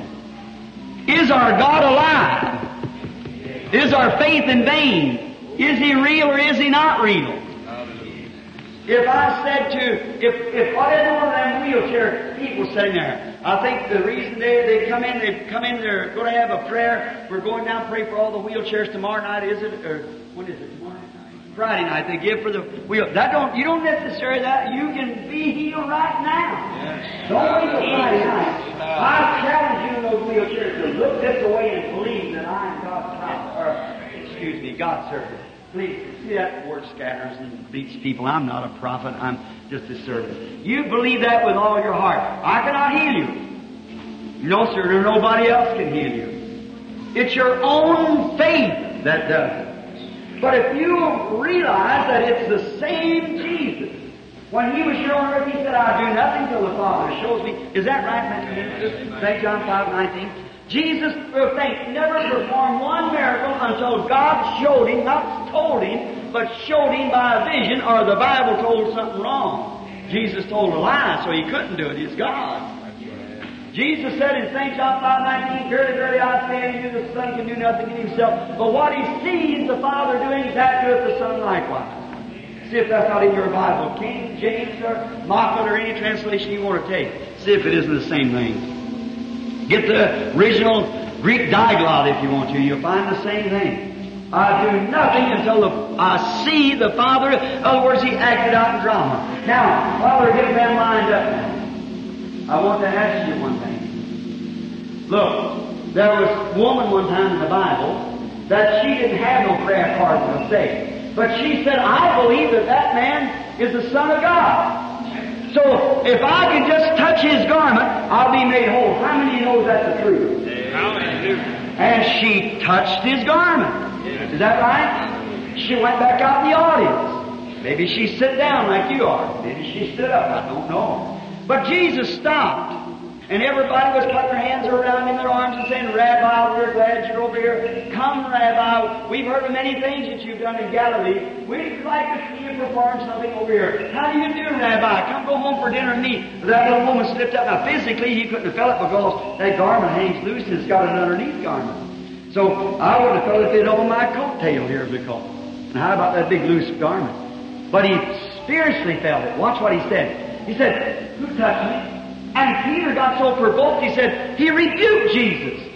Is our God alive? Is our faith in vain? Is He real or is He not real? If I said to, if, if whatever one of them wheelchair people sitting there, I think the reason they, they come in, they come in, they're going to have a prayer. We're going down to pray for all the wheelchairs tomorrow night, is it? Or when is it? Friday night. They give for the wheel. That don't, you don't necessarily that. You can be healed right now. Don't wait till Friday night. I challenge you in those wheelchairs to look this way and believe that I am God's prophet, or, excuse me, God's servant. Please, see that word scatters and beats people. I'm not a prophet. I'm just a servant. You believe that with all your heart. I cannot heal you. No, sir, nobody else can heal you. It's your own faith that does it. But if you realize that it's the same Jesus, when he was here on earth, he said, I do nothing till the Father shows me. Is that right, Matthew? St. John 5, 19. Jesus, oh, think, never performed one miracle until God showed him, not told him, but showed him by a vision, or the Bible told something wrong. Jesus told a lie, so he couldn't do it. He's God. Jesus said in St. John 5, 19, Verily, verily, I say unto you, the Son can do nothing in himself, but what he sees the Father doing, that doeth the Son likewise. See if that's not in your Bible. King James or Moffatt or any translation you want to take. See if it isn't the same thing. Get the original Greek diglot if you want to. You'll find the same thing. I do nothing until the, I see the Father. In other words, He acted out in drama. Now, while we're getting them lined up I want to ask you one. Look, there was a woman one time in the Bible that she didn't have no prayer card to say. But she said, I believe that that man is the Son of God. So if I can just touch his garment, I'll be made whole. How many of you know that's the truth? And she touched his garment. Is that right? She went back out in the audience. Maybe she sit down like you are. Maybe she stood up. I don't know. But Jesus stopped. And everybody was putting their hands around him, their arms, and saying, Rabbi, we're glad you're over here. Come, Rabbi. We've heard of many things that you've done in Galilee. We'd like to see you perform something over here. How do you do, Rabbi? Come go home for dinner and eat. That little woman slipped up. Now, physically, he couldn't have felt it because that garment hangs loose and it's got an underneath garment. So I would have felt it on my coattail here because. And how about that big loose garment? But he spiritually felt it. Watch what he said. He said, Who touched me? And Peter got so provoked, he said, he rebuked Jesus.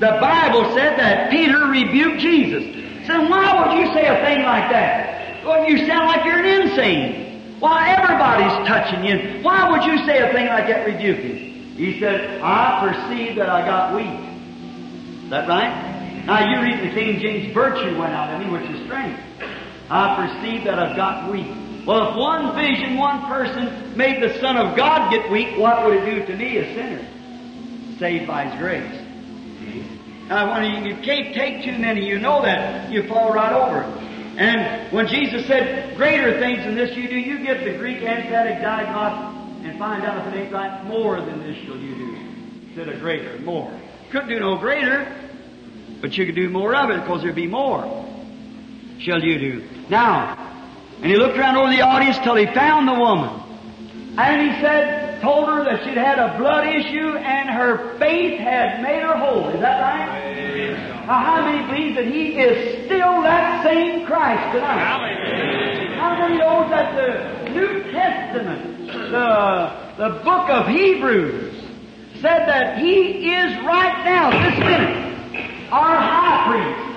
The Bible said that Peter rebuked Jesus. So why would you say a thing like that? Well, you sound like you're an insane. Why, everybody's touching you. Why would you say a thing like that, rebuking? He said, I perceive that I got weak. Is that right? Now you read the King James, virtue went out of me, which is strength. I perceive that I've got weak. Well, if one vision, one person made the Son of God get weak, what would it do to me, a sinner? Saved by His grace. Now, when you, you can't take too many, you know that, you fall right over. And when Jesus said, greater things than this you do, you get the Greek Emphatic Diaglott and find out if it ain't right, more than this shall you do. Instead of greater, more. Couldn't do no greater, but you could do more of it because there'd be more. Shall you do. Now, and he looked around over the audience till he found the woman. And he said, told her that she'd had a blood issue and her faith had made her whole. Is that right? Now, how many believe that he is still that same Christ tonight? How many knows that the New Testament, the, the book of Hebrews, said that he is right now, this minute, our high priest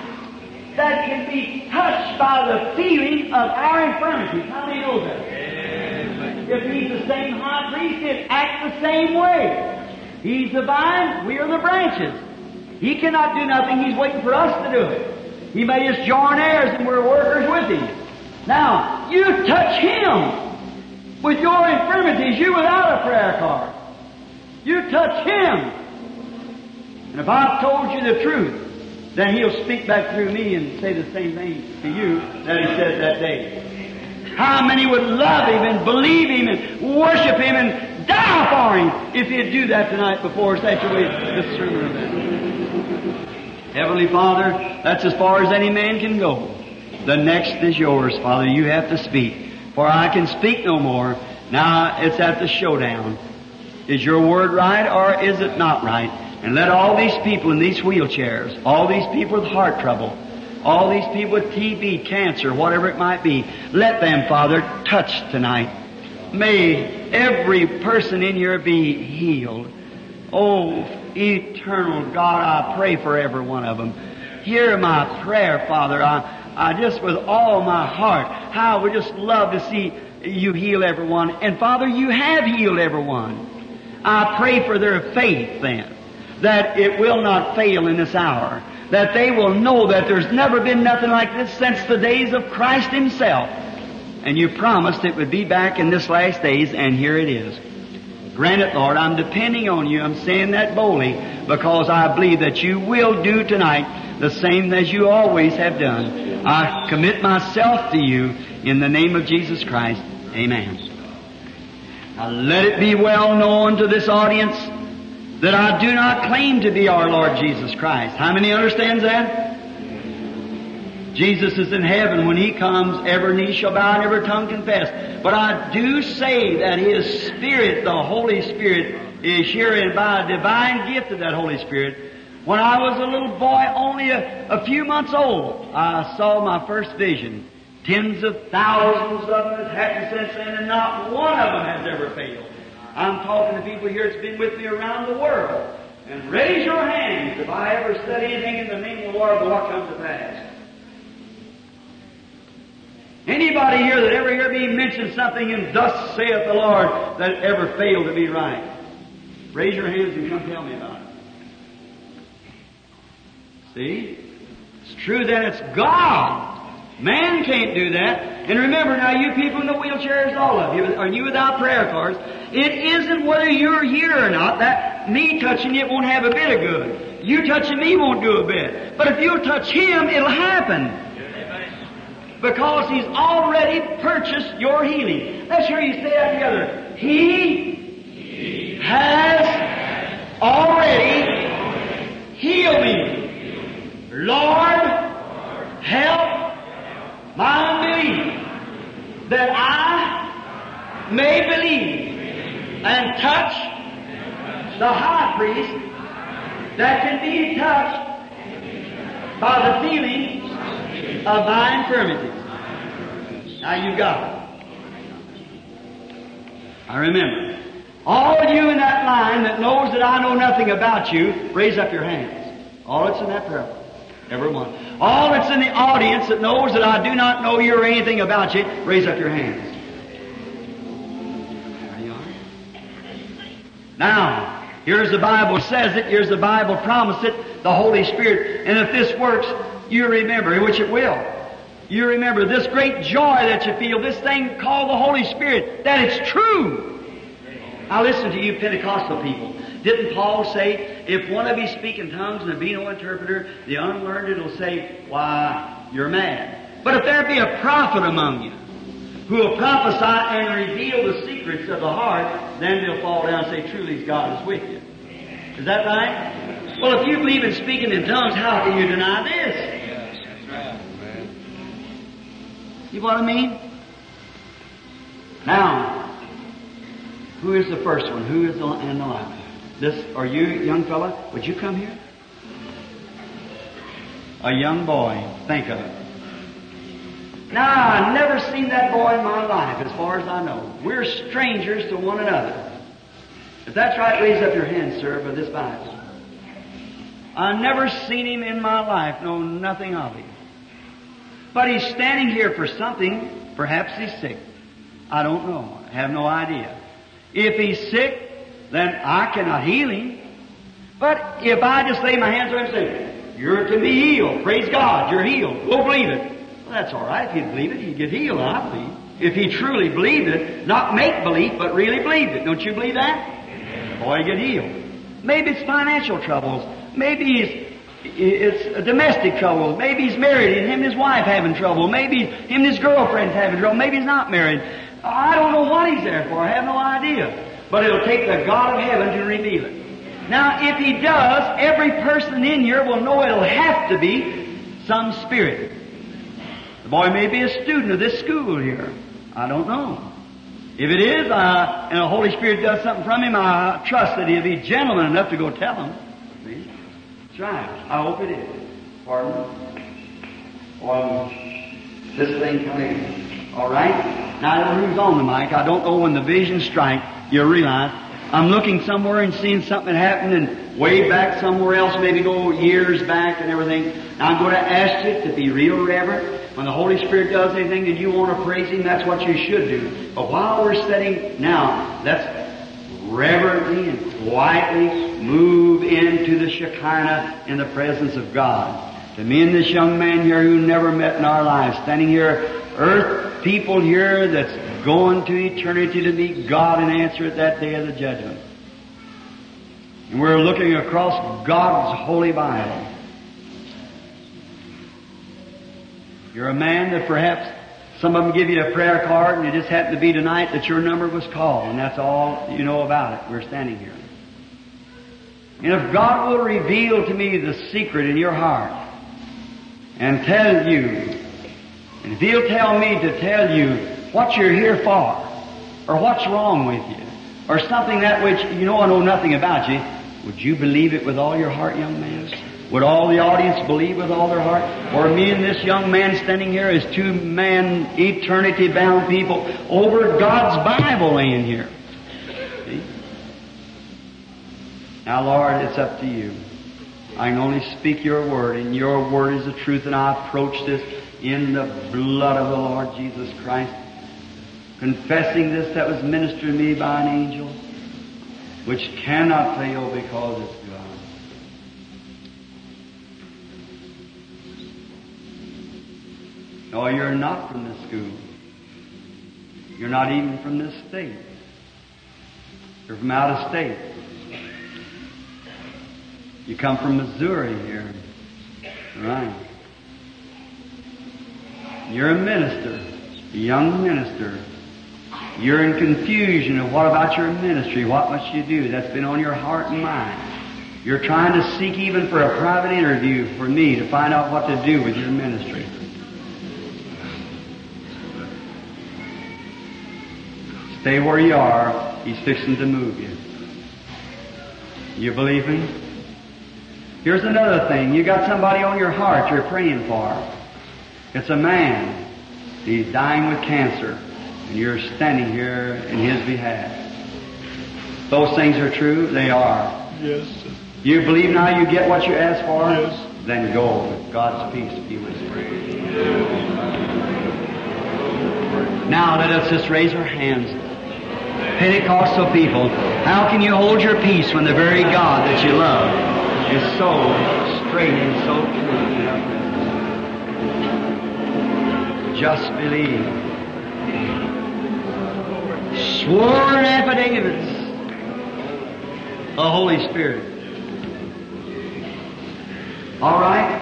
that can be touched by the feeling of our infirmities. How many know that? If he's the same high priest, it acts the same way. He's the vine, we are the branches. He cannot do nothing, he's waiting for us to do it. He made us join heirs and we're workers with him. Now, you touch him with your infirmities, you without a prayer card. You touch him. And if I've told you the truth, then he'll speak back through me and say the same thing to you that he said that day. How many would love him and believe him and worship him and die for him if he'd do that tonight before such a sermon event? Heavenly Father, that's as far as any man can go. The next is yours, Father. You have to speak. For I can speak no more. Now it's at the showdown. Is your word right or is it not right? And let all these people in these wheelchairs, all these people with heart trouble, all these people with TB, cancer, whatever it might be, let them, Father, touch tonight. May every person in here be healed. Oh, eternal God, I pray for every one of them. Hear my prayer, Father. I, I just, with all my heart, how I would just love to see you heal everyone. And Father, you have healed everyone. I pray for their faith then, that it will not fail in this hour that they will know that there's never been nothing like this since the days of Christ Himself. And you promised it would be back in this last days, and here it is. Grant it, Lord. I'm depending on you. I'm saying that boldly because I believe that you will do tonight the same as you always have done. I commit myself to you in the name of Jesus Christ. Amen. Now let it be well known to this audience that I do not claim to be our Lord Jesus Christ. How many understands that? Jesus is in heaven. When He comes, every knee shall bow and every tongue confess. But I do say that His Spirit, the Holy Spirit, is here and by a divine gift of that Holy Spirit. When I was a little boy, only a, a few months old, I saw my first vision. Tens of thousands of them has happened since then, and not one of them has ever failed. I'm talking to people here that's been with me around the world. And raise your hands if I ever said anything in the name of the Lord, what comes to pass. Anybody here that ever heard me mention something in thus saith the Lord that ever failed to be right? Raise your hands and come tell me about it. See? It's true that it's God. Man can't do that. And remember now, you people in the wheelchairs, all of you, are you without prayer cards? It isn't whether you're here or not. That me touching it won't have a bit of good. You touching me won't do a bit. But if you'll touch Him, it'll happen. Because He's already purchased your healing. Let's hear you say that together. He has already healed me. Lord, help my unbelief that I may believe and touch the high priest that can be touched by the feeling of thy infirmities. Now you got it. I remember. All of you in that line that knows that I know nothing about you, raise up your hands. All that's in that prayer. Everyone. All that's in the audience that knows that I do not know you or anything about you, raise up your hands. There you are. Now, here's the Bible says it, here's the Bible promised it, the Holy Spirit. And if this works, you remember, which it will. You remember this great joy that you feel, this thing called the Holy Spirit, that it's true. Now listen to you Pentecostal people. Didn't Paul say, if one of you speak in tongues and there be no interpreter, the unlearned will say, why, you're mad. But if there be a prophet among you, who will prophesy and reveal the secrets of the heart, then they'll fall down and say, truly God is with you. Is that right? Well, if you believe in speaking in tongues, how can you deny this? You know what I mean? Now, who is the first one? Who is the, in the line? This, are you, young fella? Would you come here? A young boy. Think of it. Now, I've never seen that boy in my life, as far as I know. We're strangers to one another. If that's right, raise up your hand, sir, for this Bible. I've never seen him in my life, know nothing of him. But he's standing here for something. Perhaps he's sick. I don't know. I have no idea. If he's sick, then I cannot heal him. But if I just lay my hands on him and say, you're to be healed, praise God, you're healed, we'll believe it. Well, that's all right. If you believe it, you get healed, I believe. If he truly believed it, not make believe, but really believed it. Don't you believe that? Boy, you get healed. Maybe it's financial troubles. Maybe he's it's domestic trouble. Maybe he's married and him and his wife having trouble. Maybe him and his girlfriend's having trouble. Maybe he's not married. I don't know what he's there for. I have no idea. But it'll take the God of heaven to reveal it. Now, if he does, every person in here will know it'll have to be some spirit. The boy may be a student of this school here. I don't know. If it is, and the Holy Spirit does something from him, I trust that he'll be gentleman enough to go tell him. See? Right. I hope it is. Pardon? Well, this thing coming. All right? Now, I who's on the mic. I don't know when the vision strike, you realize. I'm looking somewhere and seeing something happen and way back somewhere else, maybe go years back and everything. Now, I'm going to ask you to be real reverent. When the Holy Spirit does anything and you want to praise Him, that's what you should do. But while we're studying now, let's reverently and quietly move into the Shekinah in the presence of God. To me and this young man here who never met in our lives, standing here, earth people here that's going to eternity to meet God and answer at that day of the judgment. And we're looking across God's holy Bible. You're a man that perhaps some of them give you a prayer card and it just happened to be tonight that your number was called and that's all you know about it. We're standing here. And if God will reveal to me the secret in your heart and tell you, and if He'll tell me to tell you what you're here for, or what's wrong with you, or something that which you know I know nothing about you, would you believe it with all your heart, young man? Would all the audience believe with all their heart? Or me and this young man standing here as two man, eternity bound people over God's Bible laying here. See? Now, Lord, it's up to you. I can only speak your word, and your word is the truth, and I approach this in the blood of the Lord Jesus Christ, confessing this that was ministered to me by an angel, which cannot fail because it's God. No, you're not from this school. You're not even from this state. You're from out of state. You come from Missouri here. Right. You're a minister, a young minister. You're in confusion of what about your ministry? What must you do? That's been on your heart and mind. You're trying to seek even for a private interview for me to find out what to do with your ministry. Stay where you are. He's fixing to move you. You believe him? Here's another thing. You got somebody on your heart you're praying for. It's a man. He's dying with cancer. And you're standing here in his behalf. Those things are true? They are. Yes. You believe now you get what you ask for? Yes. Then go with God's peace be with you. Now let us just raise our hands. Pentecostal people, how can you hold your peace when the very God that you love is so straight and so true just believe. Sworn affidavits. The Holy Spirit. All right?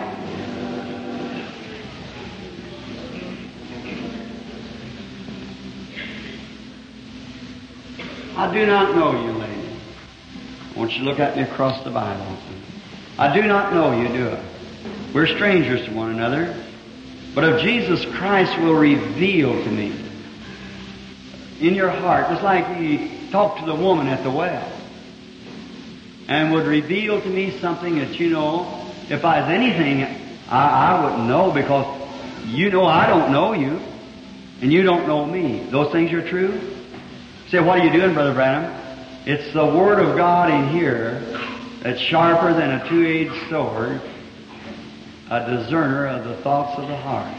I do not know you, lady. I want you look at me across the Bible. I do not know you, do I? We're strangers to one another. But if Jesus Christ will reveal to me in your heart, just like he talked to the woman at the well, and would reveal to me something that you know, if I was anything, I, I wouldn't know because you know I don't know you, and you don't know me. Those things are true. Say, what are you doing, Brother Branham? It's the Word of God in here that's sharper than a two-edged sword, a discerner of the thoughts of the heart.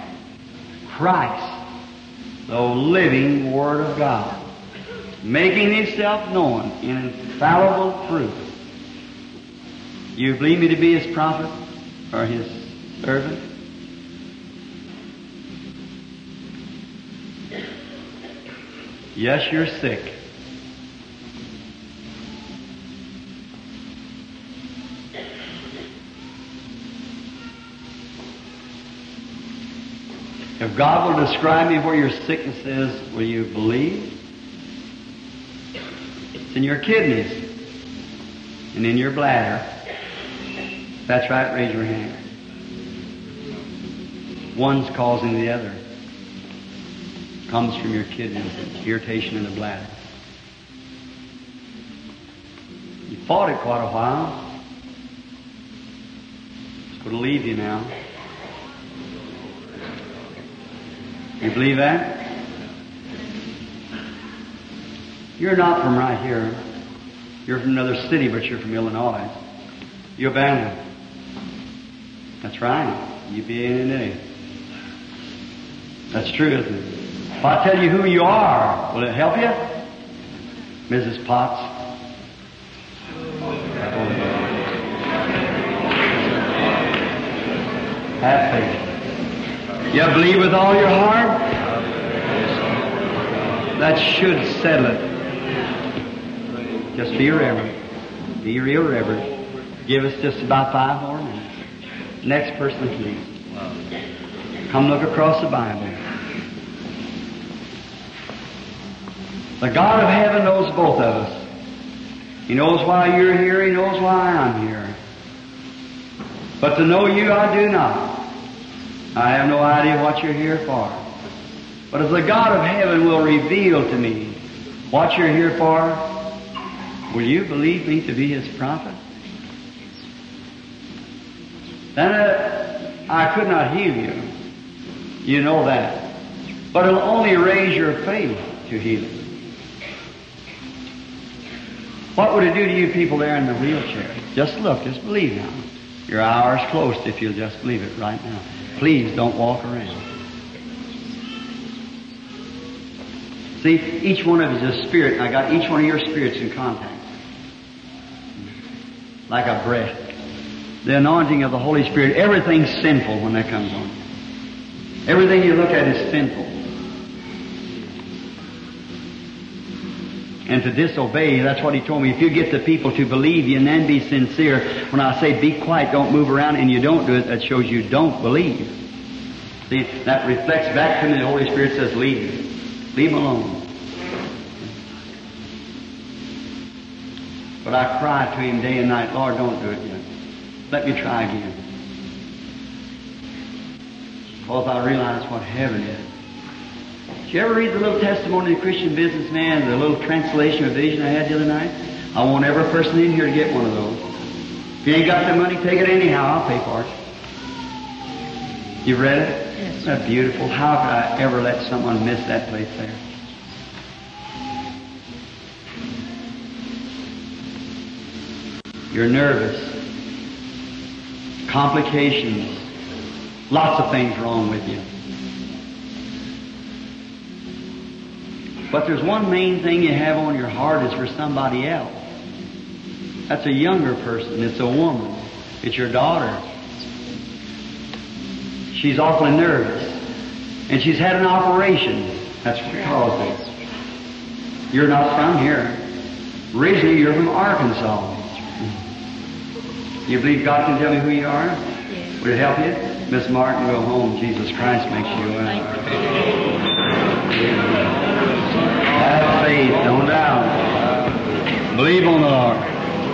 Christ, the living Word of God, making Himself known in infallible truth. You believe me to be His prophet or His servant? Yes, you're sick. If God will describe me where your sickness is, will you believe? It's in your kidneys and in your bladder. That's right, raise your hand. One's causing the other. Comes from your kidneys, irritation in the bladder. You fought it quite a while. It's going to leave you now. You believe that? You're not from right here. You're from another city, but you're from Illinois. You're abandoned. That's right. Today. That's true, isn't it? If I tell you who you are, will it help you? Mrs. Potts. Have faith. You believe with all your heart? That should settle it. Just be reverent. Be real reverent. Give us just about five more minutes. Next person, please. Come look across the Bible. The God of heaven knows both of us. He knows why you're here. He knows why I'm here. But to know you, I do not. I have no idea what you're here for. But if the God of heaven will reveal to me what you're here for, will you believe me to be His prophet? Then uh, I could not heal you. You know that. But it'll only raise your faith to healing. What would it do to you people there in the wheelchair? Just look, just believe now. Your hour's close if you'll just believe it right now. Please don't walk around. See, each one of us is a spirit, I got each one of your spirits in contact. Like a breath. The anointing of the Holy Spirit, everything's sinful when that comes on. Everything you look at is sinful. And to disobey, that's what he told me. If you get the people to believe you and then be sincere, when I say be quiet, don't move around, and you don't do it, that shows you don't believe. See, that reflects back to me. The Holy Spirit says, leave. Leave alone. But I cry to him day and night, Lord, don't do it yet. Let me try again. Because I realize what heaven is. Did you ever read the little testimony of the Christian businessman, the little translation of vision I had the other night? I want every person in here to get one of those. If you ain't got the money, take it anyhow. I'll pay for it. You read it? Yes. Isn't that beautiful? How could I ever let someone miss that place there? You're nervous. Complications. Lots of things wrong with you. But there's one main thing you have on your heart is for somebody else. That's a younger person. It's a woman. It's your daughter. She's awfully nervous. And she's had an operation. That's what caused it. You're not from here. Originally, you're from Arkansas. You believe God can tell me who you are? Yes. Would it help you? Miss Martin, go home. Jesus Christ makes you uh, well. Have faith, don't doubt. Believe on the Lord.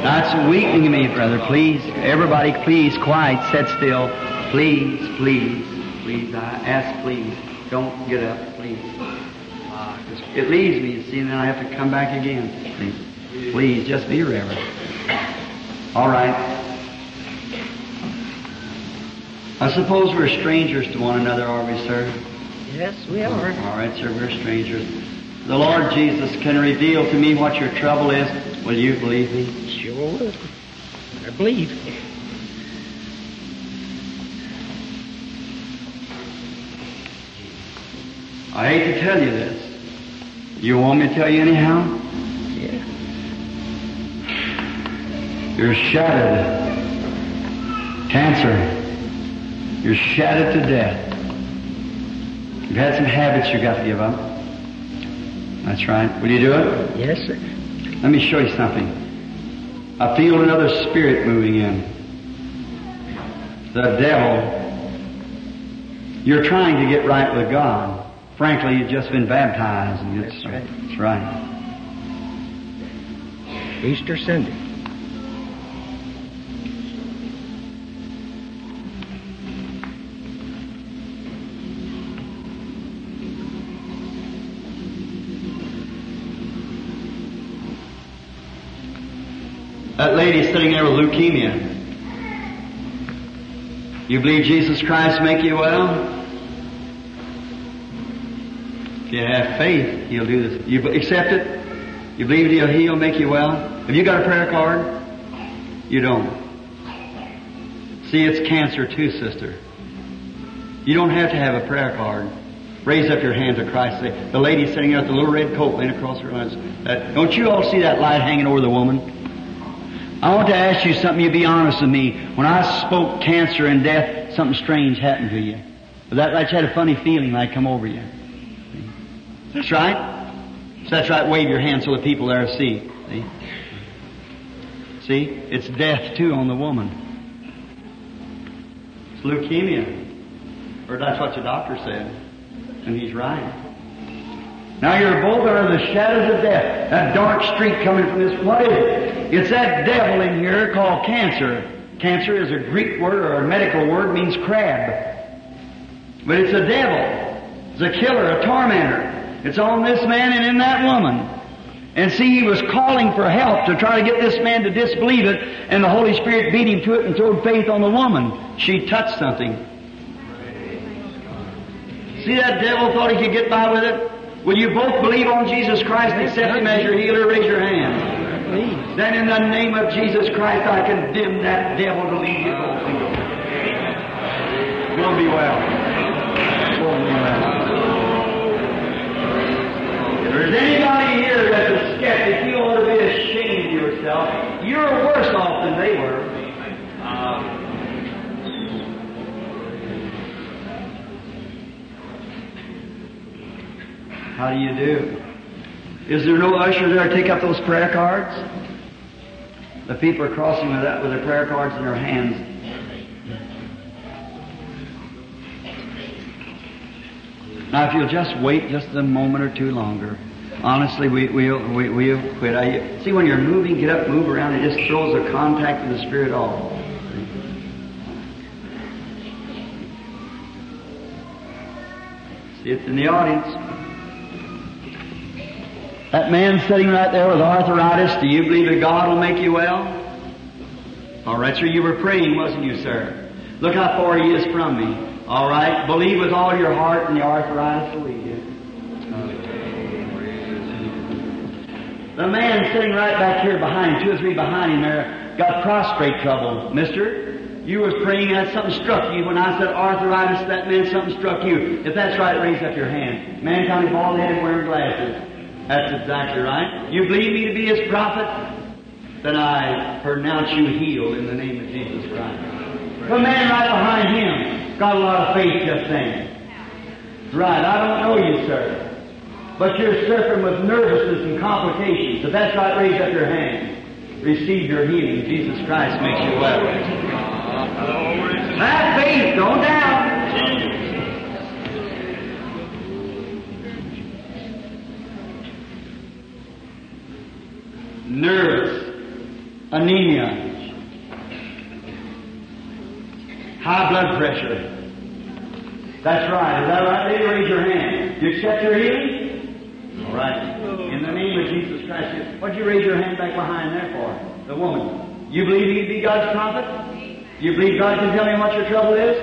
That's weakening me, brother. Please, everybody, please, quiet, sit still. Please, please, please. I ask, please. Don't get up, please. Ah, 'cause It leaves me, you see, and then I have to come back again. Please, please just be reverent. All right. I suppose we're strangers to one another, are we, sir? Yes, we are. All right, sir, we're strangers. The Lord Jesus can reveal to me what your trouble is. Will you believe me? Sure will. I believe. I hate to tell you this. You want me to tell you anyhow? Yeah. You're shattered. Cancer. You're shattered to death. You've had some habits you've got to give up. That's right. Will you do it? Yes, sir. Let me show you something. I feel another spirit moving in. The devil. You're trying to get right with God. Frankly, you've just been baptized. And it's, That's right. That's right. Easter Sunday. That lady sitting there with leukemia. You believe Jesus Christ make you well? If you have faith, He'll do this. You accept it? You believe He'll heal, make you well? Have you got a prayer card? You don't. See, it's cancer too, sister. You don't have to have a prayer card. Raise up your hand to Christ. The lady sitting there with the little red coat laying across her eyes. Don't you all see that light hanging over the woman? I want to ask you something. You be honest with me. When I spoke cancer and death, something strange happened to you. Was that? You had a funny feeling like come over you. That's right. So that's right. Wave your hand so the people there see. See? See? It's death too on the woman. It's leukemia. Or that's what the doctor said. And he's right. Now you're both under the shadows of death. That dark streak coming from this, what is it? It's that devil in here called cancer. Cancer is a Greek word or a medical word, means crab. But it's a devil. It's a killer, a tormentor. It's on this man and in that woman. And see, he was calling for help to try to get this man to disbelieve it, and the Holy Spirit beat him to it and throwed faith on the woman. She touched something. See that devil thought he could get by with it? Will you both believe on Jesus Christ and accept Him as your healer? Raise your hand. I believe. Then in the name of Jesus Christ, I condemn that devil to leave you both. Go be well. Go and be well. If there's anybody here that's a skeptic, you ought to be ashamed of yourself. You're worse off than they were. How do you do? Is there no usher there to take up those prayer cards? The people are crossing with that with their prayer cards in their hands. Now, if you'll just wait just a moment or two longer, honestly, we, we'll, we, we'll quit. I, see, when you're moving, get up, move around, it just throws the contact of the Spirit off. See, it's in the audience. That man sitting right there with arthritis, do you believe that God will make you well? All right, sir, you were praying, wasn't you, sir? Look how far he is from me. All right, believe with all your heart and the arthritis will leave you. The man sitting right back here behind, two or three behind him there, got prostrate trouble. Mister, you was praying that something struck you. When I said arthritis, that meant something struck you. If that's right, raise up your hand. Man coming bald headed wearing glasses. That's exactly right. You believe me to be his prophet? Then I pronounce you healed in the name of Jesus Christ. The man right behind him got a lot of faith just then. Right, I don't know you, sir. But you're suffering with nervousness and complications. If that's right, raise up your hand. Receive your healing. Jesus Christ makes you well. Have faith, don't doubt. Nervous, anemia, high blood pressure. That's right. Is that right? Lady, raise your hand. You accept your healing? All right. In the name of Jesus Christ. What'd you raise your hand back behind there for? The woman. You believe he be God's prophet? You believe God can tell him what your trouble is?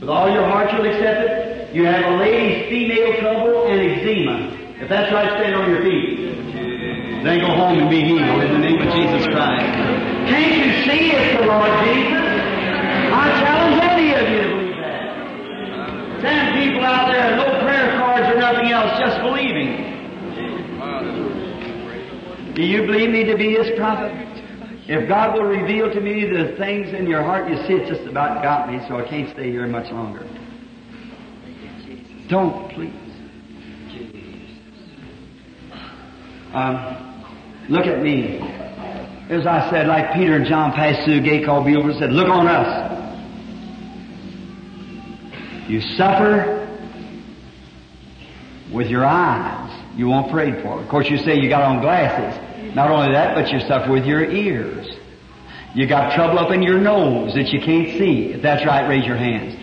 With all your heart you'll accept it? You have a lady's female trouble and eczema. If that's right, stand on your feet. Then go home and be healed in the name of Jesus Christ. Can't you see it's the Lord Jesus? I challenge any of you to believe that. Ten people out there, no prayer cards or nothing else, just believing. Do you believe me to be His prophet? If God will reveal to me the things in your heart, you see it's just about got me, so I can't stay here much longer. Don't, please. Um, look at me. As I said, like Peter and John passed through the gate called Beautiful, said, look on us. You suffer with your eyes. You won't pray for. Of course, you say you got on glasses. Not only that, but you suffer with your ears. You got trouble up in your nose that you can't see. If that's right, raise your hands.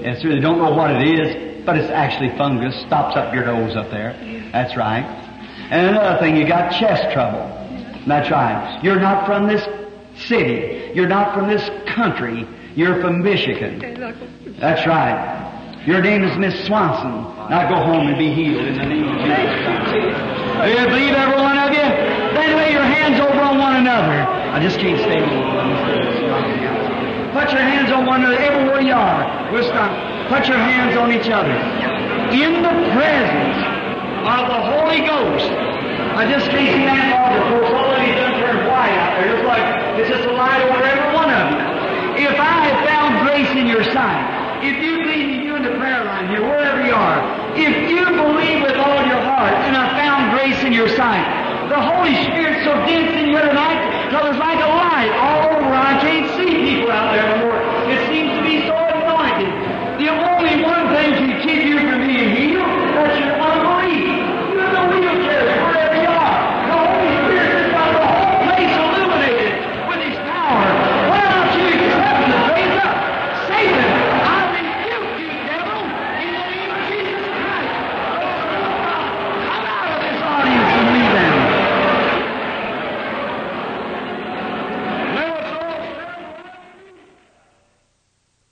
Yes, sir. They don't know what it is, but it's actually fungus. Stops up your nose up there. That's right. And another thing, you got chest trouble. That's right. You're not from this city. You're not from this country. You're from Michigan. That's right. Your name is Miss Swanson. Now go home and be healed in the name of Jesus Do you believe every one of you? Then lay your hands over on one another. I just can't stay on Put your hands on one another everywhere you are. We'll stop. Put your hands on each other. In the presence of the Holy Ghost. I just can't see that all of these done turned white out there. It's like it's just a light over every one of you. If I have found grace in your sight, if you believe you in the prayer line here, wherever you are, if you believe with all your heart, and I found grace in your sight, the Holy Spirit's so dense in here tonight, till there's like a light all over. I can't see people out there anymore.